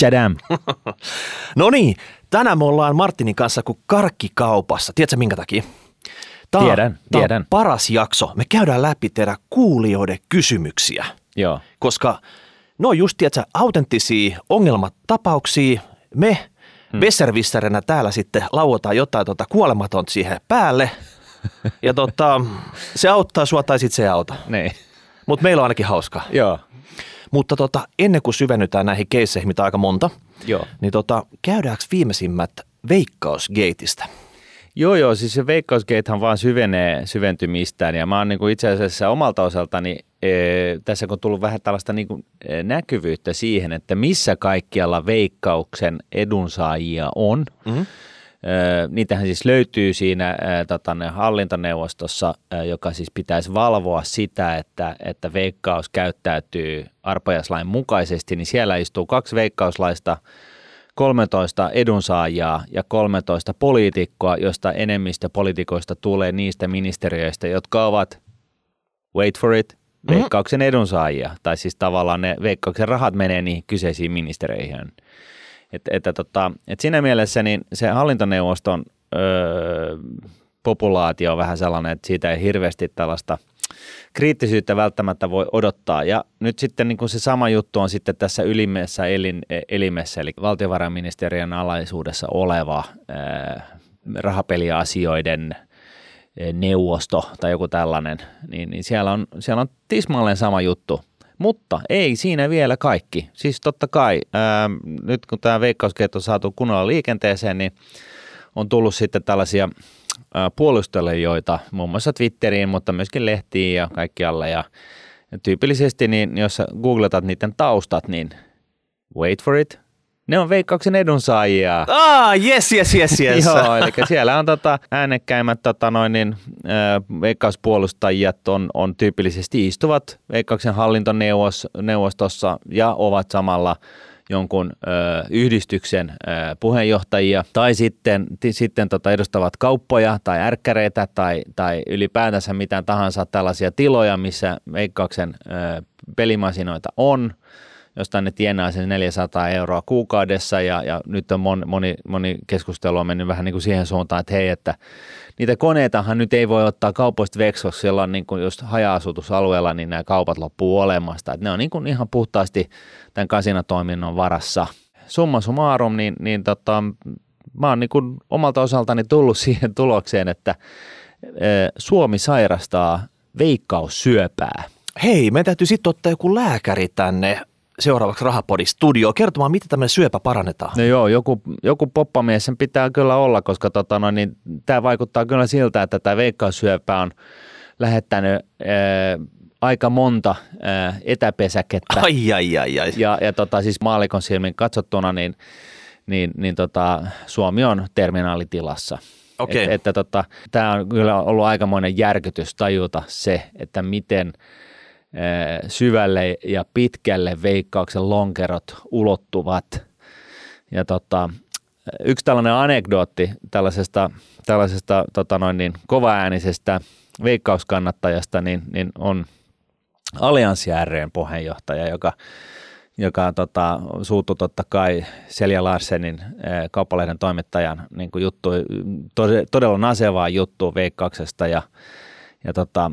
Chadam. No niin, tänään me ollaan Martinin kanssa kuin karkkikaupassa. Tiedätkö minkä takia? Tää, Tiedän, tää tiedän. On paras jakso. Me käydään läpi teidän kuulijoiden kysymyksiä, Joo. koska ne on just, tiedätkö, autenttisia ongelmatapauksia. Me hmm. Besservisserinä täällä sitten lauotaan jotain tota kuolematonta siihen päälle. Ja tota, se auttaa sua tai sitten se ei auta. Niin. Mutta meillä on ainakin hauskaa. Joo. Mutta tota, ennen kuin syvennytään näihin keisseihin, mitä aika monta, Joo. niin tota, käydäänkö viimeisimmät Veikkausgateista? Joo, joo, siis se veikkausgatehan vaan syvenee syventymistään ja mä oon niin kuin itse asiassa omalta osaltani e, tässä kun on tullut vähän tällaista niin kuin, e, näkyvyyttä siihen, että missä kaikkialla veikkauksen edunsaajia on. Mm-hmm. Niitähän siis löytyy siinä ä, tota, ne hallintoneuvostossa, joka siis pitäisi valvoa sitä, että, että veikkaus käyttäytyy arpajaislain mukaisesti, niin siellä istuu kaksi veikkauslaista, 13 edunsaajaa ja 13 poliitikkoa, josta enemmistö poliitikoista tulee niistä ministeriöistä, jotka ovat, wait for it, veikkauksen edunsaajia. Tai siis tavallaan ne veikkauksen rahat menee niihin kyseisiin ministeriöihin. Et, että tota, et siinä mielessä niin se hallintoneuvoston öö, populaatio on vähän sellainen, että siitä ei hirveästi tällaista kriittisyyttä välttämättä voi odottaa. Ja nyt sitten niin kuin se sama juttu on sitten tässä ylimmässä elin, elimessä, eli valtiovarainministeriön alaisuudessa oleva ää, rahapeliasioiden ää, neuvosto tai joku tällainen, niin, niin siellä, on, siellä on tismalleen sama juttu. Mutta ei siinä vielä kaikki. Siis totta kai, ää, nyt kun tämä veikkauskeet on saatu kunnolla liikenteeseen, niin on tullut sitten tällaisia ää, puolustelijoita muun muassa Twitteriin, mutta myöskin lehtiin ja kaikkialle. Ja, tyypillisesti, niin jos googletat niiden taustat, niin wait for it, ne on veikkauksen edunsaajia. Ah, yes, yes, yes, yes. Joo, eli siellä on tota, äänekkäimmät tota, noin, niin, äh, veikkauspuolustajat on, on tyypillisesti istuvat veikkauksen hallintoneuvostossa ja ovat samalla jonkun ö, yhdistyksen ö, puheenjohtajia tai sitten, ti, sitten tota, edustavat kauppoja tai ärkkäreitä tai, tai ylipäätänsä mitään tahansa tällaisia tiloja, missä veikkauksen ö, pelimasinoita on josta ne tienaa sen 400 euroa kuukaudessa ja, ja nyt on moni, moni, moni keskustelu on mennyt vähän niin kuin siihen suuntaan, että hei, että niitä koneitahan nyt ei voi ottaa kaupoista veksoksi, siellä on niin kuin just haja-asutusalueella, niin nämä kaupat loppuu olemasta. Että ne on niin kuin ihan puhtaasti tämän kasinatoiminnon varassa. Summa summarum, niin, niin tota, mä oon niin kuin omalta osaltani tullut siihen tulokseen, että e, Suomi sairastaa veikkaussyöpää. Hei, meidän täytyy sitten ottaa joku lääkäri tänne seuraavaksi Rahapodin studioon kertomaan, miten tämmöinen syöpä parannetaan. No joo, joku, joku poppamies sen pitää kyllä olla, koska tota, no, niin, tämä vaikuttaa kyllä siltä, että tämä veikkaussyöpä on lähettänyt ää, aika monta ää, etäpesäkettä. Ai, ai, ai, ai. Ja, ja tota, siis maalikon silmin katsottuna, niin, niin, niin tota, Suomi on terminaalitilassa. Okei. Et, että tota, tämä on kyllä ollut aikamoinen järkytys tajuta se, että miten syvälle ja pitkälle veikkauksen lonkerot ulottuvat. Ja tota, yksi tällainen anekdootti tällaisesta, tällaisesta tota noin niin, kovaäänisestä veikkauskannattajasta niin, niin on Allianssi ryn puheenjohtaja, joka joka tota, suuttui totta kai Selja Larsenin eh, kauppalehden toimittajan niin juttu, todella, nasevaa juttua veikkauksesta ja, ja, tota,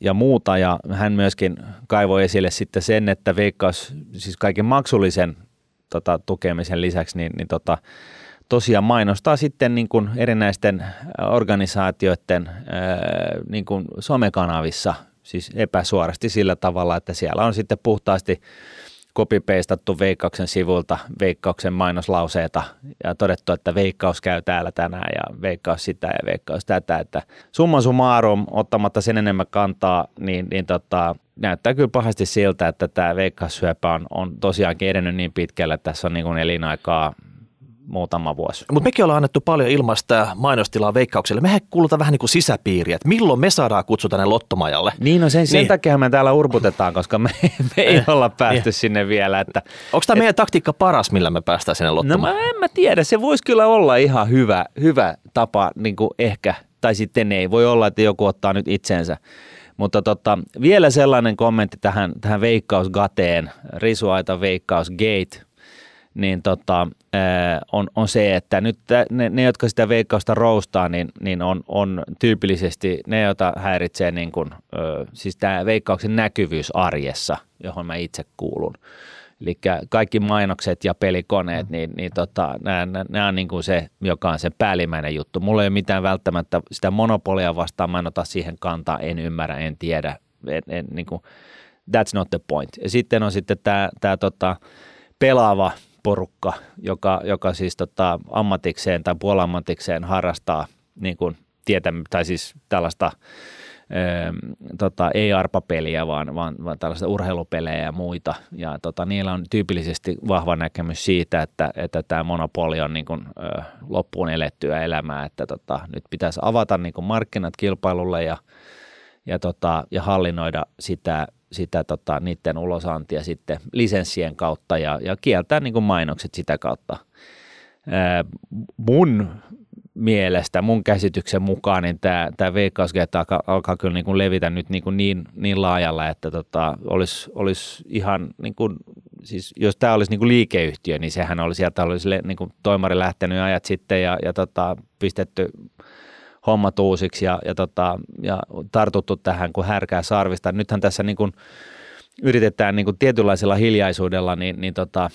ja muuta. Ja hän myöskin kaivoi esille sitten sen, että veikkaus, siis kaiken maksullisen tota, tukemisen lisäksi, niin, niin tota, tosiaan mainostaa sitten niin kuin erinäisten organisaatioiden ää, niin kuin somekanavissa, siis epäsuorasti sillä tavalla, että siellä on sitten puhtaasti kopipeistattu Veikkauksen sivulta Veikkauksen mainoslauseita ja todettu, että Veikkaus käy täällä tänään ja Veikkaus sitä ja Veikkaus tätä, että summa summarum, ottamatta sen enemmän kantaa, niin, niin tota, näyttää kyllä pahasti siltä, että tämä veikkaussyöpä on, on tosiaankin edennyt niin pitkälle, että tässä on niin kuin elinaikaa muutama vuosi. Mutta mekin ollaan annettu paljon ilmaista mainostilaa veikkaukselle. Mehän kuulutaan vähän niin kuin sisäpiiriä, että milloin me saadaan kutsuta tänne lottomajalle. Niin, no sen, sen Niin. takia me täällä urputetaan, koska me, me ei olla päästy sinne vielä. Että, Onko tämä meidän taktiikka paras, millä me päästään sinne no lottomajalle? mä en mä tiedä, se voisi kyllä olla ihan hyvä, hyvä tapa niin kuin ehkä, tai sitten ei. Voi olla, että joku ottaa nyt itsensä. Mutta tota, vielä sellainen kommentti tähän, tähän veikkausgateen, risuaita veikkausgate. Niin tota, on, on se, että nyt ne, ne, jotka sitä veikkausta roustaa, niin, niin on, on tyypillisesti ne, joita häiritsee niin kuin, siis tämä veikkauksen näkyvyys arjessa, johon mä itse kuulun. Eli kaikki mainokset ja pelikoneet, mm. niin, niin tota, nämä on niin kuin se, joka on se päällimmäinen juttu. Mulla ei ole mitään välttämättä sitä monopolia vastaan, mä en ota siihen kantaa, en ymmärrä, en tiedä. En, en, niin kuin, that's not the point. Ja sitten on sitten tämä, tämä tota, pelaava porukka, joka, joka siis tota, ammatikseen tai puolammatikseen harrastaa niin kuin tietä, tai siis tällaista ö, tota, ei arpapeliä, vaan, vaan, vaan tällaista urheilupelejä ja muita. Ja tota, niillä on tyypillisesti vahva näkemys siitä, että, että tämä monopoli on niin kuin, ö, loppuun elettyä elämää, että tota, nyt pitäisi avata niin kuin markkinat kilpailulle ja, ja, tota, ja hallinnoida sitä sitä tota, niiden ulosantia sitten lisenssien kautta ja, ja kieltää niin kuin mainokset sitä kautta. Ää, mun mielestä, mun käsityksen mukaan, niin tämä, tämä veikkausgetta alkaa, alkaa kyllä niin kuin levitä nyt niin, kuin niin, niin laajalla, että tota, olisi, olisi ihan, niin kuin, siis jos tämä olisi niin kuin liikeyhtiö, niin sehän olisi sieltä olisi niin kuin toimari lähtenyt ajat sitten ja, ja tota, pistetty hommat uusiksi ja, ja, tota, ja tartuttu tähän kuin härkää sarvista. Nythän tässä niin kuin yritetään niin kuin tietynlaisella hiljaisuudella, niin, niin tota,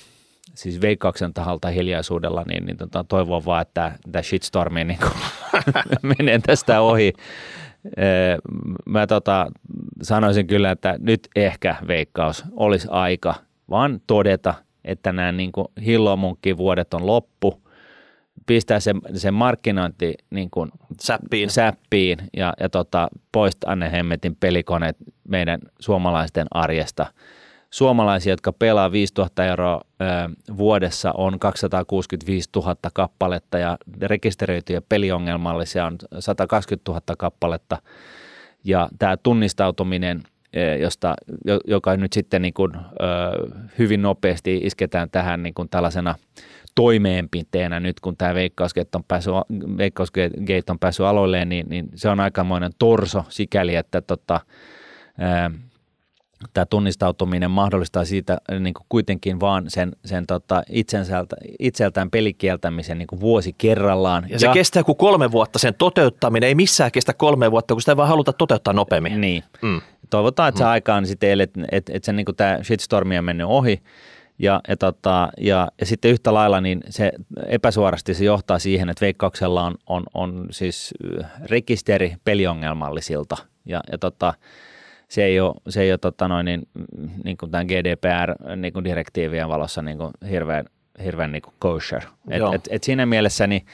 siis veikkauksen taholta hiljaisuudella, niin, niin tota, toivon vaan, että tämä shitstormi niin menee tästä ohi. Mä tota, sanoisin kyllä, että nyt ehkä veikkaus olisi aika vaan todeta, että nämä niin hillomunkkivuodet on loppu pistää se, se markkinointi niin kuin säppiin, säppiin ja, ja tota, poistaa ne hemmetin pelikoneet meidän suomalaisten arjesta. Suomalaisia, jotka pelaa 5000 euroa ö, vuodessa, on 265 000 kappaletta ja rekisteröityjä peliongelmallisia on 120 000 kappaletta. Ja tämä tunnistautuminen, josta, joka nyt sitten niin kuin, ö, hyvin nopeasti isketään tähän niin kuin tällaisena – toimeenpiteenä nyt, kun tämä Veikkausgate on päässyt, Veikkausgate on päässyt aloilleen, niin, niin se on aikamoinen torso sikäli, että tota, ää, tämä tunnistautuminen mahdollistaa siitä niin kuin kuitenkin vaan sen, sen tota itseltään, itseltään pelikieltämisen niin kuin vuosi kerrallaan. Ja, ja se kestää kuin kolme vuotta sen toteuttaminen, ei missään kestä kolme vuotta, kun sitä ei vaan haluta toteuttaa nopeammin. Niin. Mm. Toivotaan, että se mm. aikaan sitten, että, että, että se, niin kuin tämä shitstormi on mennyt ohi, ja, ja, tota, ja, ja sitten yhtä lailla niin se epäsuorasti se johtaa siihen, että veikkauksella on, on, on siis rekisteri peliongelmallisilta. Ja, ja tota, se ei ole, se ei ole tota noin, niin, niin kuin tämän GDPR-direktiivien niin valossa niin kuin hirveän, hirveän niin kuin kosher. Et, et, et siinä mielessä niin,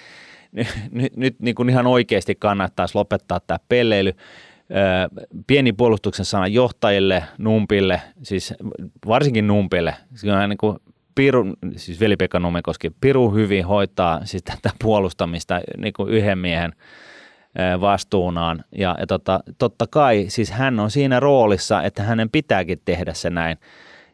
nyt, nyt niin kuin ihan oikeasti kannattaisi lopettaa tämä pelleily pieni puolustuksen sana johtajille, numpille, siis varsinkin numpille. On niin kuin Piru, siis Veli-Pekka Numekoski, Piru hyvin hoitaa siis tätä puolustamista niin kuin yhden miehen vastuunaan. Ja, ja tota, totta kai siis hän on siinä roolissa, että hänen pitääkin tehdä se näin.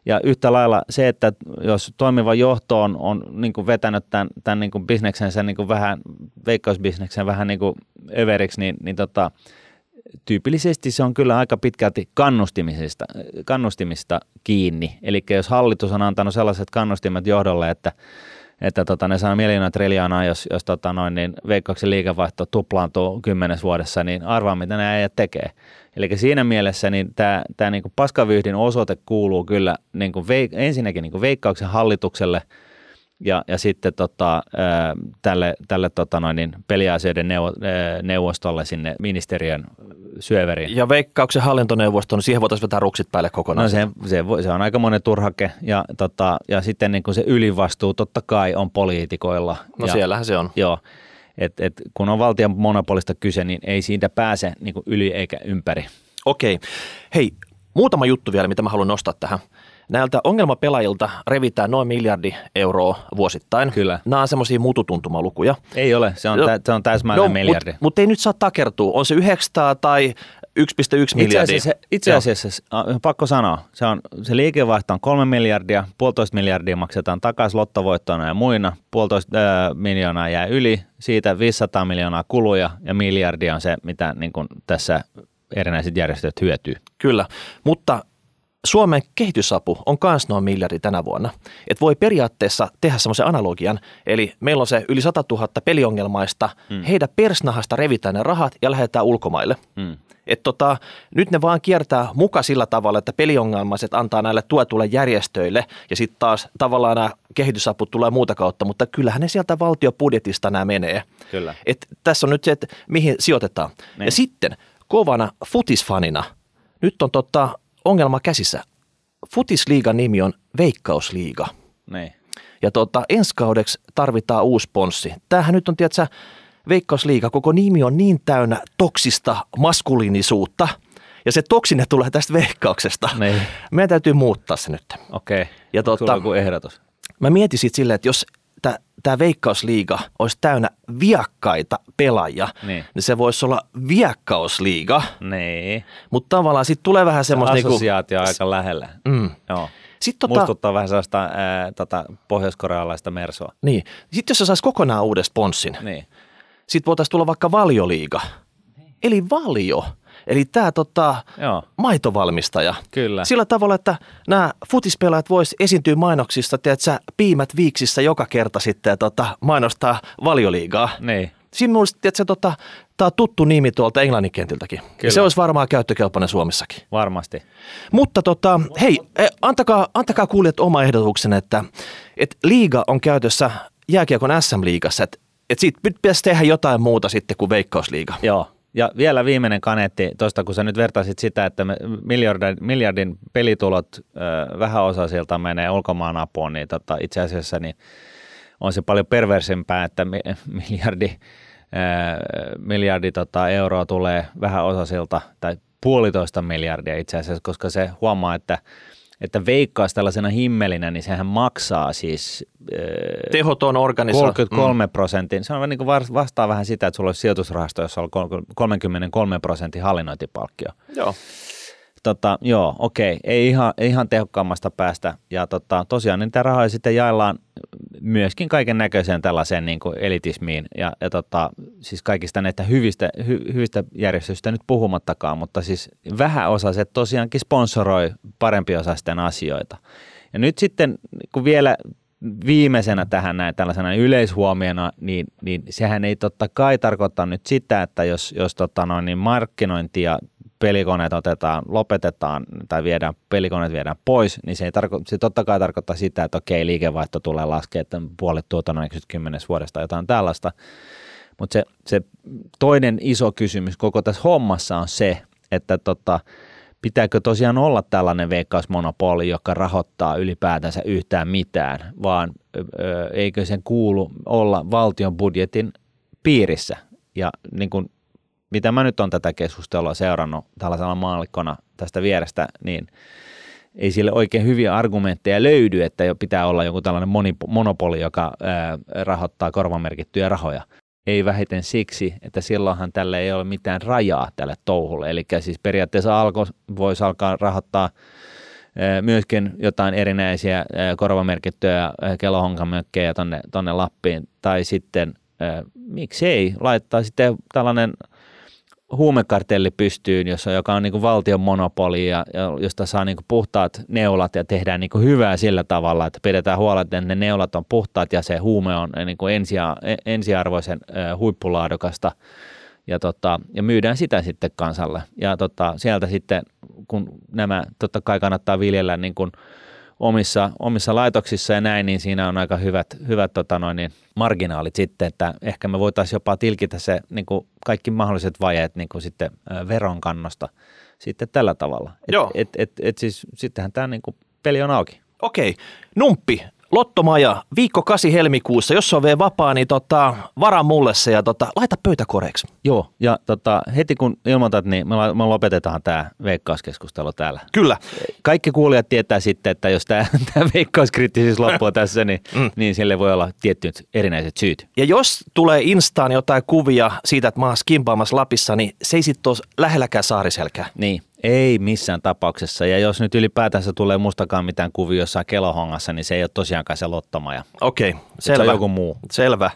Ja yhtä lailla se, että jos toimiva johto on, on niin kuin vetänyt tämän, tämän niin kuin bisneksensä niin kuin vähän, veikkausbisneksen vähän niin kuin överiksi, niin, niin tota, tyypillisesti se on kyllä aika pitkälti kannustimista, kannustimista kiinni. Eli jos hallitus on antanut sellaiset kannustimet johdolle, että että tota, ne saa miljoonaa triljoonaa, jos, jos tota, noin, niin veikkauksen liikevaihto tuplaantuu kymmenes vuodessa, niin arvaa, mitä ne äijät tekee. Eli siinä mielessä niin tämä, tämä niin paskavyhdin osoite kuuluu kyllä niin kuin veik- ensinnäkin niin kuin veikkauksen hallitukselle – ja, ja sitten tota, tälle, tälle tota noin, niin peliasioiden neuvo, neuvostolle sinne ministeriön syöveriin. Ja veikkauksen hallintoneuvoston, siihen voitaisiin vetää ruksit päälle kokonaan. No se, se, se on aika monen turhake ja, tota, ja sitten niin kuin se ylivastuu totta kai on poliitikoilla. No ja, siellähän se on. Joo, et, et, kun on valtion monopolista kyse, niin ei siitä pääse niin kuin yli eikä ympäri. Okei. Hei, muutama juttu vielä, mitä mä haluan nostaa tähän. Näiltä ongelmapelaajilta revitään noin miljardi euroa vuosittain. Kyllä. Nämä on semmoisia mututuntumalukuja. Ei ole, se on, no, tä, se on täsmälleen no, miljardi. Mutta mut ei nyt saa takertua. On se 900 tai 1,1 miljardia. Itse asiassa, itse asiassa pakko sanoa, se, on, se liikevaihto on 3 miljardia, puolitoista miljardia maksetaan takaisin lottovoittoina ja muina, puolitoista äh, miljoonaa jää yli, siitä 500 miljoonaa kuluja ja miljardia on se, mitä niin tässä erinäiset järjestöt hyötyy. Kyllä, mutta Suomen kehitysapu on kans noin miljardi tänä vuonna. Et voi periaatteessa tehdä semmoisen analogian, eli meillä on se yli 100 000 peliongelmaista, mm. heidän persnahasta revitään ne rahat ja lähdetään ulkomaille. Mm. Et tota, nyt ne vaan kiertää muka sillä tavalla, että peliongelmaiset antaa näille tuetulle järjestöille ja sitten taas tavallaan nämä kehitysaput tulee muuta kautta, mutta kyllähän ne sieltä valtiobudjetista nämä menee. Kyllä. Et tässä on nyt se, että mihin sijoitetaan. Niin. Ja sitten kovana futisfanina, nyt on tota ongelma käsissä. Futisliigan nimi on Veikkausliiga. Niin. Ja tota, ensi kaudeksi tarvitaan uusi ponssi. Tämähän nyt on, tiedätkö, Veikkausliiga, koko nimi on niin täynnä toksista maskuliinisuutta, ja se toksine tulee tästä veikkauksesta. Niin. Meidän täytyy muuttaa se nyt. Okei. Okay. Ja joku ehdotus? Mä mietin sitten silleen, että jos tämä Veikkausliiga olisi täynnä viakkaita pelaajia, niin, niin se voisi olla Viakkausliiga. Niin. Mutta tavallaan sitten tulee vähän semmoista... Niinku- Assosiaatio niinku, aika lähellä. Mm. Joo. Sitten tota, Muistuttaa vähän sellaista ää, tota, pohjois-korealaista mersoa. Niin. Sitten jos se saisi kokonaan uuden sponssin, niin. sitten voitaisiin tulla vaikka valioliiga. Niin. Eli valio. Eli tämä tota, maitovalmistaja. Kyllä. Sillä tavalla, että nämä futispelaajat vois esiintyä mainoksissa, että sä piimät viiksissä joka kerta sitten ja tota, mainostaa valioliigaa. Niin. Siinä mielestä, että tota, tämä on tuttu nimi tuolta Englannin kentiltäkin. Ja se olisi varmaan käyttökelpoinen Suomessakin. Varmasti. Mutta tota, hei, e, antakaa, antakaa kuulijat oma ehdotuksen, että, että liiga on käytössä jääkiekon SM-liigassa, että, että siitä pitäisi tehdä jotain muuta sitten kuin veikkausliiga. Joo, ja vielä viimeinen kaneetti tuosta, kun sä nyt vertaisit sitä, että miljardin, miljardin pelitulot ö, vähäosaisilta menee ulkomaan apuun, niin tota, itse asiassa niin on se paljon perversimpää, että miljardi, ö, miljardi tota, euroa tulee vähäosaisilta tai puolitoista miljardia itse asiassa, koska se huomaa, että että veikkaus tällaisena himmelinä, niin sehän maksaa siis tehoton organisaatio. 33 mm. prosentin. Se on niin kuin vastaa vähän sitä, että sulla olisi sijoitusrahasto, jossa on 33 prosentin hallinnointipalkkio. Joo. Tota, joo, okei, ei ihan, ei ihan tehokkaammasta päästä. Ja tota, tosiaan niitä rahoja sitten jaellaan myöskin kaiken näköiseen tällaiseen niin kuin elitismiin ja, ja tota, siis kaikista näistä hyvistä, hy, hyvistä järjestöistä nyt puhumattakaan, mutta siis vähäosaiset tosiaankin sponsoroi parempiosaisten asioita. Ja nyt sitten kun vielä viimeisenä tähän näin tällaisena yleishuomiona, niin, niin sehän ei totta kai tarkoita nyt sitä, että jos, jos tota noin, niin markkinointi ja pelikoneet otetaan, lopetetaan tai viedään, pelikoneet viedään pois, niin se, ei tarko, se totta kai tarkoittaa sitä, että okei, liikevaihto tulee laskemaan, että puolet tuotannon 10 vuodesta jotain tällaista. Mutta se, se toinen iso kysymys koko tässä hommassa on se, että tota, pitääkö tosiaan olla tällainen veikkausmonopoli, joka rahoittaa ylipäätänsä yhtään mitään, vaan ö, eikö sen kuulu olla valtion budjetin piirissä. Ja niin kuin mitä mä nyt on tätä keskustelua seurannut tällaisena maallikkona tästä vierestä, niin ei sille oikein hyviä argumentteja löydy, että jo pitää olla joku tällainen monopoli, joka ää, rahoittaa korvamerkittyjä rahoja. Ei vähiten siksi, että silloinhan tälle ei ole mitään rajaa tälle touhulle. Eli siis periaatteessa alko voisi alkaa rahoittaa myöskin jotain erinäisiä korvamerkittyjä kelohonkamökkejä tonne, tonne Lappiin. Tai sitten miksei laittaa sitten tällainen – huumekartelli pystyyn, jossa, joka on niin valtion monopoli ja, ja josta saa niin puhtaat neulat ja tehdään niin hyvää sillä tavalla, että pidetään huolta, että ne neulat on puhtaat ja se huume on niin ensia, ensiarvoisen äh, huippulaadukasta ja, tota, ja myydään sitä sitten kansalle. Ja tota, sieltä sitten, kun nämä totta kai kannattaa viljellä niin kuin, omissa, omissa laitoksissa ja näin, niin siinä on aika hyvät, hyvät tota noin, niin marginaalit sitten, että ehkä me voitaisiin jopa tilkitä se niin kuin kaikki mahdolliset vajeet niin kuin sitten veronkannosta sitten tällä tavalla. Et, Joo. Et, et, et siis sittenhän tämä niin kuin peli on auki. Okei. Numppi, Lottomaja, viikko 8 helmikuussa, jos on vielä vapaa, niin tota, vara mulle se ja tota, laita pöytä koreeksi. Joo, ja tota, heti kun ilmoitat, niin me, me lopetetaan tämä veikkauskeskustelu täällä. Kyllä. Kaikki kuulijat tietää sitten, että jos tämä veikkauskriittisyys loppuu tässä, niin, mm. niin sille voi olla tiettyt erinäiset syyt. Ja jos tulee Instaan jotain kuvia siitä, että mä oon skimpaamassa Lapissa, niin se ei sitten ole lähelläkään saariselkää. Niin, ei missään tapauksessa. Ja jos nyt ylipäätänsä tulee mustakaan mitään kuvia jossain kelohongassa, niin se ei ole tosiaankaan se lottomaja. Okei, okay, selvä. Se on joku muu. Selvä.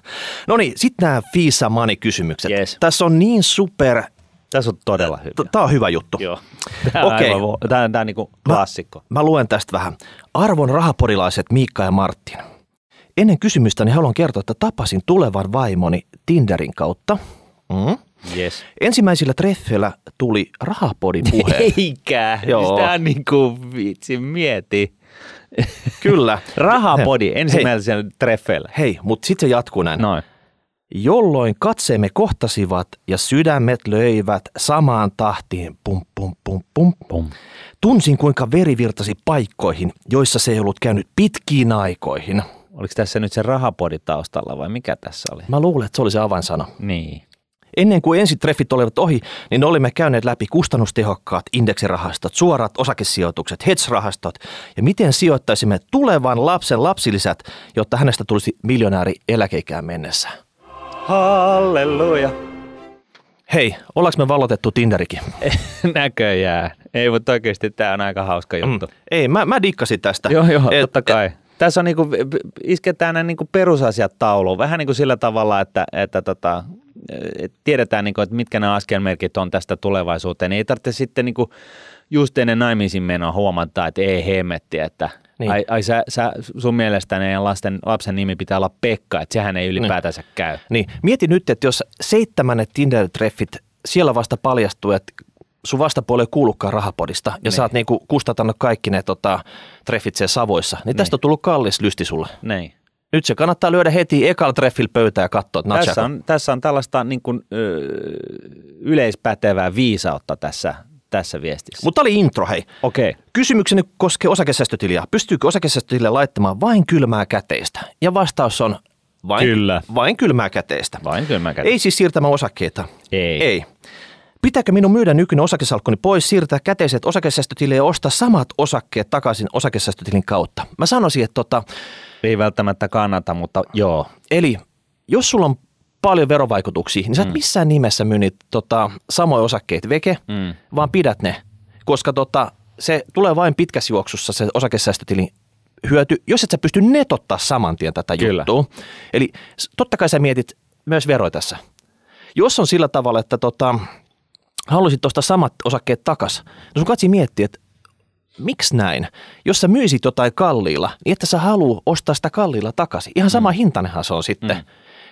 No niin, sitten nämä Fisa Money kysymykset. Yes. Tässä on niin super Tässä on todella hyvä. Tämä on hyvä juttu. Joo. Tämä on, Okei. aivan, tämä on, tämä on niin kuin klassikko. Mä luen tästä vähän. Arvon rahaporilaiset Miikka ja Martin. Ennen kysymystäni haluan kertoa, että tapasin tulevan vaimoni Tinderin kautta. Mm. Yes. Ensimmäisillä treffeillä tuli rahapodin puhe. Eikä. Joo. Sitä on niin kuin vitsi mieti. Kyllä. Rahapodi ensimmäisellä treffeillä. Hei, mutta sitten se jatkuu näin. Noin. Jolloin katseemme kohtasivat ja sydämet löivät samaan tahtiin. Pum, pum, pum, pum. Pum. Tunsin, kuinka veri virtasi paikkoihin, joissa se ei ollut käynyt pitkiin aikoihin. Oliko tässä nyt se rahapodi taustalla vai mikä tässä oli? Mä luulen, että se oli se avainsana. Niin. Ennen kuin ensitreffit olivat ohi, niin olimme käyneet läpi kustannustehokkaat indeksirahastot, suorat osakesijoitukset, hedge-rahastot ja miten sijoittaisimme tulevan lapsen lapsilisät, jotta hänestä tulisi miljonääri eläkeikään mennessä. Halleluja. Hei, ollaanko me valotettu Tinderikin? Näköjään. Ei, mutta oikeasti tämä on aika hauska juttu. Mm. Ei, mä, mä dikkasin tästä. Joo, joo, Et- totta kai. Tässä on niinku, isketään nämä niinku perusasiat tauluun. Vähän niin kuin sillä tavalla, että, että tota, et tiedetään, niinku, että mitkä nämä askelmerkit on tästä tulevaisuuteen. Ei tarvitse sitten niinku just ennen naimisiin menoa huomata, että ei hemmetti, että Niin. niin. ai, ai sä, sä, sun mielestä meidän lasten, lapsen nimi pitää olla Pekka, että sehän ei ylipäätänsä käy. Niin, mieti nyt, että jos seitsemännet Tinder-treffit, siellä vasta paljastuu, että sun vastapuoli ei kuulukaan rahapodista ja Niin. sä oot niinku kustantanut kaikki ne tota, treffit siellä Savoissa, niin tästä on tullut kallis lysti sulle. Niin. Nyt se kannattaa lyödä heti ekalla treffillä pöytään ja katsoa, että Tässä on, tässä on tällaista niin kuin, ö, yleispätevää viisautta tässä, tässä viestissä. Mutta oli intro, hei. Okei. Kysymykseni koskee osakesäästötiliä. Pystyykö osakesäästötilille laittamaan vain kylmää käteistä? Ja vastaus on vain, Kyllä. vain kylmää käteistä. Vain mä käyn. Ei siis siirtämään osakkeita. Ei. Ei. Pitääkö minun myydä nykyinen osakesalkkuni pois, siirtää käteiset osakesäästötilille ja ostaa samat osakkeet takaisin osakesäästötilin kautta? Mä sanoisin, että tota, Ei välttämättä kannata, mutta joo. eli jos sulla on paljon verovaikutuksia, niin sä et Mm. missään nimessä myy niitä tota, samoja osakkeita veke, Mm. vaan pidät ne, koska tota, se tulee vain pitkässä juoksussa se osakesäästötilin hyöty, jos et sä pysty netottaa saman tien tätä Kyllä. juttua. Eli totta kai sä mietit myös veroja tässä. Jos on sillä tavalla, että tota, haluaisit ostaa samat osakkeet takas, no sun katsi miettiä, että miksi näin? Jos sä myisit jotain kalliilla, niin että sä haluu ostaa sitä kalliilla takaisin. Ihan sama mm. hintainenhan se on sitten. Mm.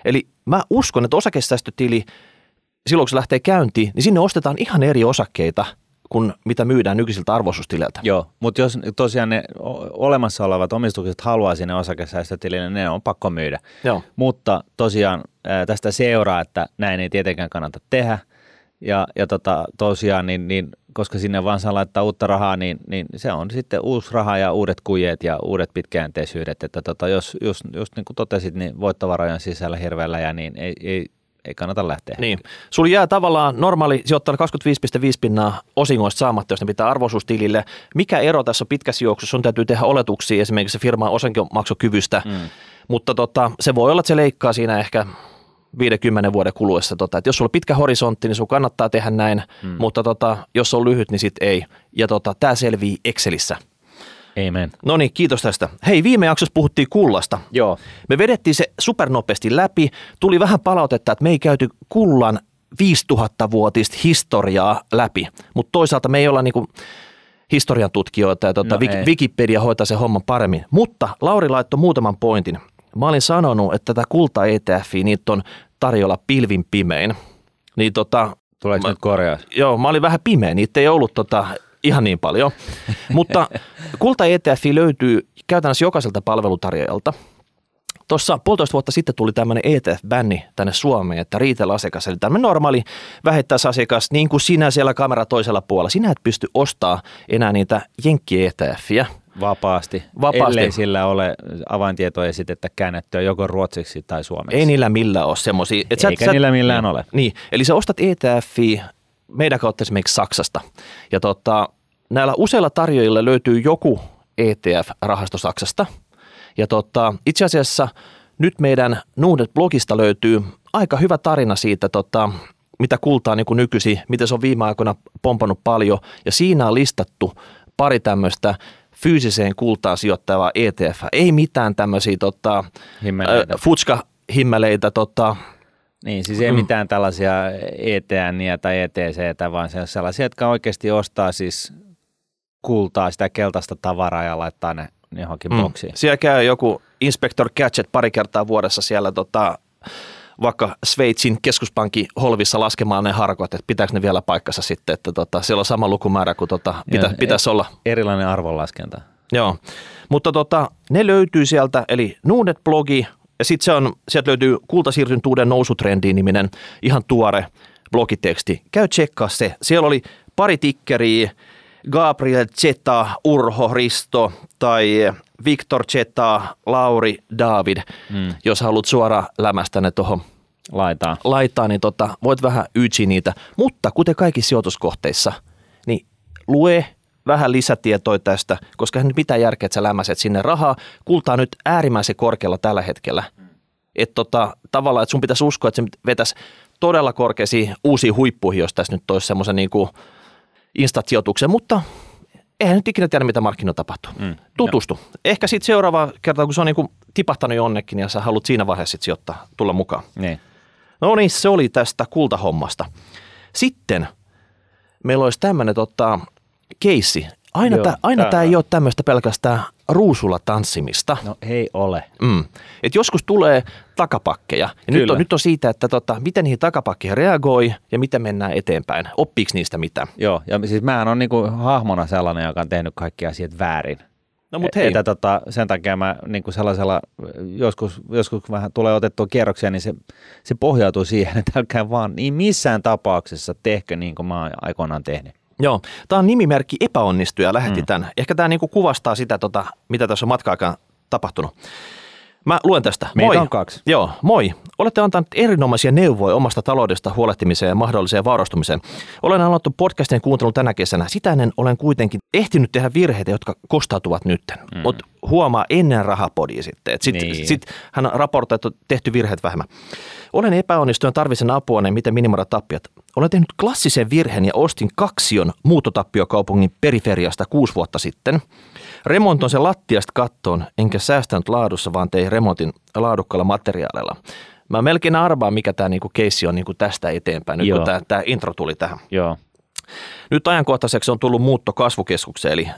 Eli mä uskon, että osakesäästötili, silloin kun se lähtee käyntiin, niin sinne ostetaan ihan eri osakkeita kuin mitä myydään nykyisiltä arvoisuustileiltä. Joo, mutta jos tosiaan ne olemassa olevat omistukset haluaa sinne osakesäästötilille, ne on pakko myydä. Joo. Mutta tosiaan tästä seuraa, että näin ei tietenkään kannata tehdä. Ja, ja tota, tosiaan, niin, niin, koska sinne vaan saa laittaa uutta rahaa, niin, niin se on sitten uusi raha ja uudet kujet ja uudet pitkäjänteisyydet. Että tota, jos, jos, just niin kuin totesit, niin voittovarojen sisällä hirveällä ja niin ei, ei, ei kannata lähteä. Niin. Sulla jää tavallaan normaali sijoittajalla 25,5 pinnaa osingoista saamatta, jos ne pitää arvoisuustilille. Mikä ero tässä on pitkässä juoksussa? Sun täytyy tehdä oletuksia esimerkiksi firman osinkomaksukyvystä, mm. mutta tota, se voi olla, että se leikkaa siinä ehkä 50 vuoden kuluessa. Tota, että jos sulla on pitkä horisontti, niin sun kannattaa tehdä näin, mm. mutta tota, jos on lyhyt, niin sitten ei. Ja tota, tämä selvii Excelissä. Amen. No niin, kiitos tästä. Hei, viime jaksossa puhuttiin kullasta. Joo. Me vedettiin se supernopeasti läpi. Tuli vähän palautetta, että me ei käyty kullan 5000-vuotista historiaa läpi, mutta toisaalta me ei olla niinku historian tutkijoita ja tota, No. Wikipedia hoitaa sen homman paremmin. Mutta Lauri laittoi muutaman pointin. Mä olin sanonut, että tätä kulta ETFiä, niitä on tarjolla pilvin pimein. Niin tota, Tuleeko nyt korjaus? Joo, mä olin vähän pimeä, niitä ei ollut tota, ihan niin paljon. Mutta kulta ETF löytyy käytännössä jokaiselta palvelutarjoajalta. Tuossa puolitoista vuotta sitten tuli tämmöinen ETF-bänni tänne Suomeen, että retail-asiakas, eli tämmöinen normaali vähittäisasiakas, niin kuin sinä siellä kamera toisella puolella, sinä et pysty ostaa enää niitä jenkki ETFiä. Vapaasti. Vapaasti. Ellei sillä ole avaintietoesitettä käännettyä joko ruotsiksi tai suomeksi. Ei niillä millään ole semmoisia. Eikä niillä millään ole. Niin, eli sä ostat ETFiä meidän kautta esimerkiksi Saksasta. Ja tota, näillä useilla tarjoajilla löytyy joku ETF-rahasto Saksasta. Ja tota, itse asiassa nyt meidän Nuudet-blogista löytyy aika hyvä tarina siitä, tota, mitä kultaa niin kuin nykyisin, miten se on viime aikoina pompannut paljon. Ja siinä on listattu pari tämmöistä fyysiseen kultaan sijoittavaa ETF. Ei mitään tämmöisiä tota, Himmeleitä. futska himmeleitä tota, Niin, siis ei Mm. mitään tällaisia ETN tai ETC, vaan se on sellaisia, jotka oikeasti ostaa siis kultaa, sitä keltaista tavaraa ja laittaa ne johonkin mm. boksiin. Siellä käy joku Inspector Gadget pari kertaa vuodessa siellä tota, vaikka Sveitsin keskuspankin holvissa laskemaan ne harkot, että pitääkö ne vielä paikkansa sitten, että tota, siellä on sama lukumäärä kuin tota, pitä, Joo, pitäisi olla. Erilainen arvonlaskenta. Joo, mutta tota, ne löytyy sieltä, eli Nuunet-blogi, ja sitten se on, sieltä löytyy kultasiirtyntuuden nousutrendiin niminen ihan tuore blogiteksti. Käy tsekkaa se. Siellä oli pari tikkeriä, Gabriel Zeta, Urho Risto tai Viktor Zeta, Lauri David. Mm. Jos haluat suoraan lämästä ne tuohon Laitaa. laittaa, niin tota, voit vähän ytsi niitä. Mutta kuten kaikissa sijoituskohteissa, niin lue vähän lisätietoa tästä, koska nyt mitään järkeä, että sä lämäset sinne rahaa. Kultaa nyt äärimmäisen korkealla tällä hetkellä. Että tota, tavallaan, että sun pitäisi uskoa, että se vetäisi todella korkeisiin uusiin huippuihin, jos tässä nyt olisi semmoisen niin kuin instat-sijoituksen, mutta eihän nyt ikinä tiedä, mitä markkinoilla tapahtuu. Mm. Tutustu. Ehkä sitten seuraava kerta, kun se on niin tipahtanut jonnekin ja sä haluat siinä vaiheessa sit sijoittaa, tulla mukaan. Niin. No niin, se oli tästä kultahommasta. Sitten meillä olisi tämmöinen tota, keissi. Aina, Joo, tää, aina tämä ei ole tämmöistä pelkästään ruusulla tanssimista. No ei ole. Mm. Et joskus tulee takapakkeja. Ja nyt on, nyt on siitä, että tota, miten niihin takapakkeihin reagoi ja miten mennään eteenpäin. Oppiiko niistä mitä? Joo, ja siis mähän on niinku hahmona sellainen, joka on tehnyt kaikki asiat väärin. No mut hei, Että tota, sen takia mä niinku sellaisella, joskus, joskus vähän tulee otettua kierroksia, niin se, se pohjautuu siihen, että älkää vaan niin missään tapauksessa tehkö niin kuin mä oon aikoinaan tehnyt. Joo, tämä on nimimerkki epäonnistuja, lähetti mm. tämän. Ehkä tämä niinku kuvastaa sitä, tota, mitä tässä on matka-aikaan tapahtunut. Mä luen tästä. Meitä moi. on kaksi. Joo, moi. Olette antaneet erinomaisia neuvoja omasta taloudesta huolehtimiseen ja mahdolliseen vaurastumiseen. Olen aloittanut podcastin kuuntelun tänä kesänä. Sitä ennen olen kuitenkin ehtinyt tehdä virheitä, jotka kostautuvat nytten. Mm. Mutta huomaa ennen rahapodia sitten. Et sit, Niin. niin. sit hän raportoi, että on tehty virheet vähemmän. Olen epäonnistunut tarvitsen apua, niin miten minimoida tappiot. Olen tehnyt klassisen virheen ja ostin kaksion muuttotappiokaupungin periferiasta kuusi vuotta sitten. Remontoin sen lattiasta kattoon, enkä säästänyt laadussa, vaan tein remontin laadukkaalla materiaalilla. Mä melkein arvaan, mikä tämä niinku keissi on niinku tästä eteenpäin, nyt Joo. kun tämä intro tuli tähän. Joo. Nyt ajankohtaiseksi on tullut muutto kasvukeskukseen, eli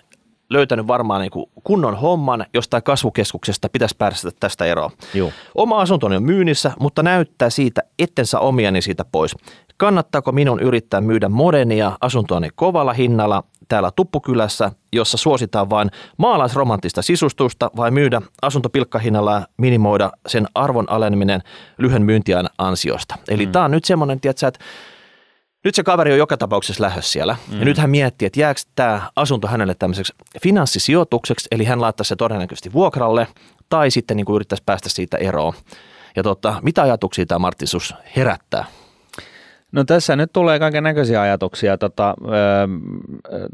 löytänyt varmaan niinku kunnon homman, jostain kasvukeskuksesta pitäisi päästä tästä eroon. Joo. Oma asuntoni on myynnissä, mutta näyttää siitä, etten saa omiani siitä pois. Kannattaako minun yrittää myydä modernia asuntoani kovalla hinnalla täällä Tuppukylässä, jossa suositaan vain maalaisromanttista sisustusta, vai myydä asuntopilkkahinnalla ja minimoida sen arvon aleneminen lyhyen myyntiajan ansiosta? Eli mm. tämä on nyt semmoinen, tiedätkö, että nyt se kaveri on joka tapauksessa lähdössä siellä. Mm. Ja nyt hän miettii, että jääkö tämä asunto hänelle tämmöiseksi finanssisijoitukseksi, eli hän laittaa se todennäköisesti vuokralle, tai sitten niin kuin yrittäisi päästä siitä eroon. Ja tota, mitä ajatuksia tämä Marttisus herättää? No tässä nyt tulee kaiken näköisiä ajatuksia, tota, öö,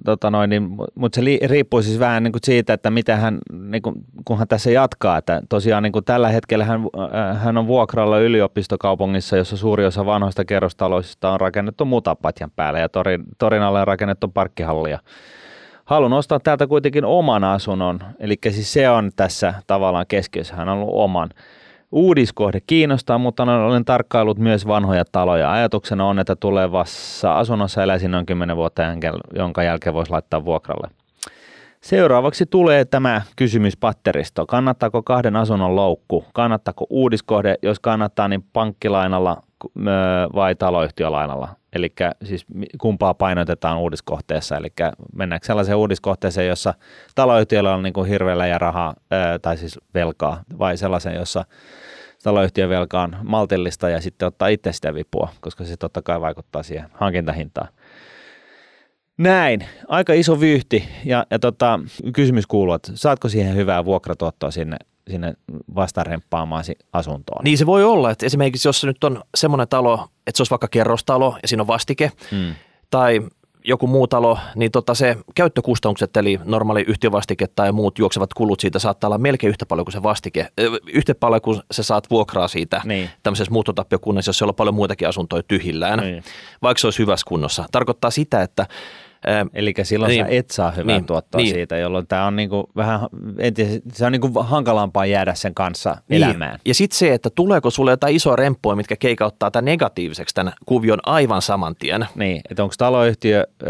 tota noin, niin, mutta se li, riippuu siis vähän niin kuin siitä, että mitä hän, niin kuin, kun hän tässä jatkaa, että tosiaan niin kuin tällä hetkellä hän, äh, hän on vuokralla yliopistokaupungissa, jossa suuri osa vanhoista kerrostaloista on rakennettu mutapatjan päälle ja torin, torin alle on rakennettu parkkihallia. Haluan ostaa täältä kuitenkin oman asunnon, eli siis se on tässä tavallaan keskiössä, hän on ollut oman. Uudiskohde kiinnostaa, mutta olen tarkkaillut myös vanhoja taloja. Ajatuksena on, että tulevassa asunnossa eläisin noin 10 vuotta, jonka jälkeen voisi laittaa vuokralle. Seuraavaksi tulee tämä kysymys patteristo. Kannattaako kahden asunnon loukku? Kannattaako uudiskohde? Jos kannattaa, niin pankkilainalla vai taloyhtiölainalla? Eli siis kumpaa painotetaan uudiskohteessa. Eli mennäänkö sellaiseen uudiskohteeseen, jossa taloyhtiöllä on niin kuin hirveellä ja rahaa, tai siis velkaa, vai sellaiseen, jossa taloyhtiön velka on maltillista ja sitten ottaa itse sitä vipua, koska se totta kai vaikuttaa siihen hankintahintaan. Näin, aika iso vyyhti ja, ja tota, kysymys kuuluu, että saatko siihen hyvää vuokratuottoa sinne, sinne vastaremppaamaasi asuntoon? Niin se voi olla, että esimerkiksi jos se nyt on semmoinen talo, että se olisi vaikka kerrostalo ja siinä on vastike, Mm. tai joku muu talo, niin tota se käyttökustannukset, eli normaali yhtiövastike tai muut juoksevat kulut siitä saattaa olla melkein yhtä paljon kuin se vastike, yhtä paljon kuin sä saat vuokraa siitä Niin. tämmöisessä muuttotappiokunnassa, jossa on paljon muitakin asuntoja tyhjillään, Niin. vaikka se olisi hyvässä kunnossa. Tarkoittaa sitä, että Eli silloin niin, sä et saa hyvää niin, tuottoa niin. siitä, jolloin tämä on niinku vähän, tiedä, se on niinku hankalampaa jäädä sen kanssa niin. elämään. Ja sitten se, että tuleeko sulle jotain isoa remppoa, mitkä keikauttaa tämän negatiiviseksi tämän kuvion aivan saman tien. Niin, että onko taloyhtiö ö,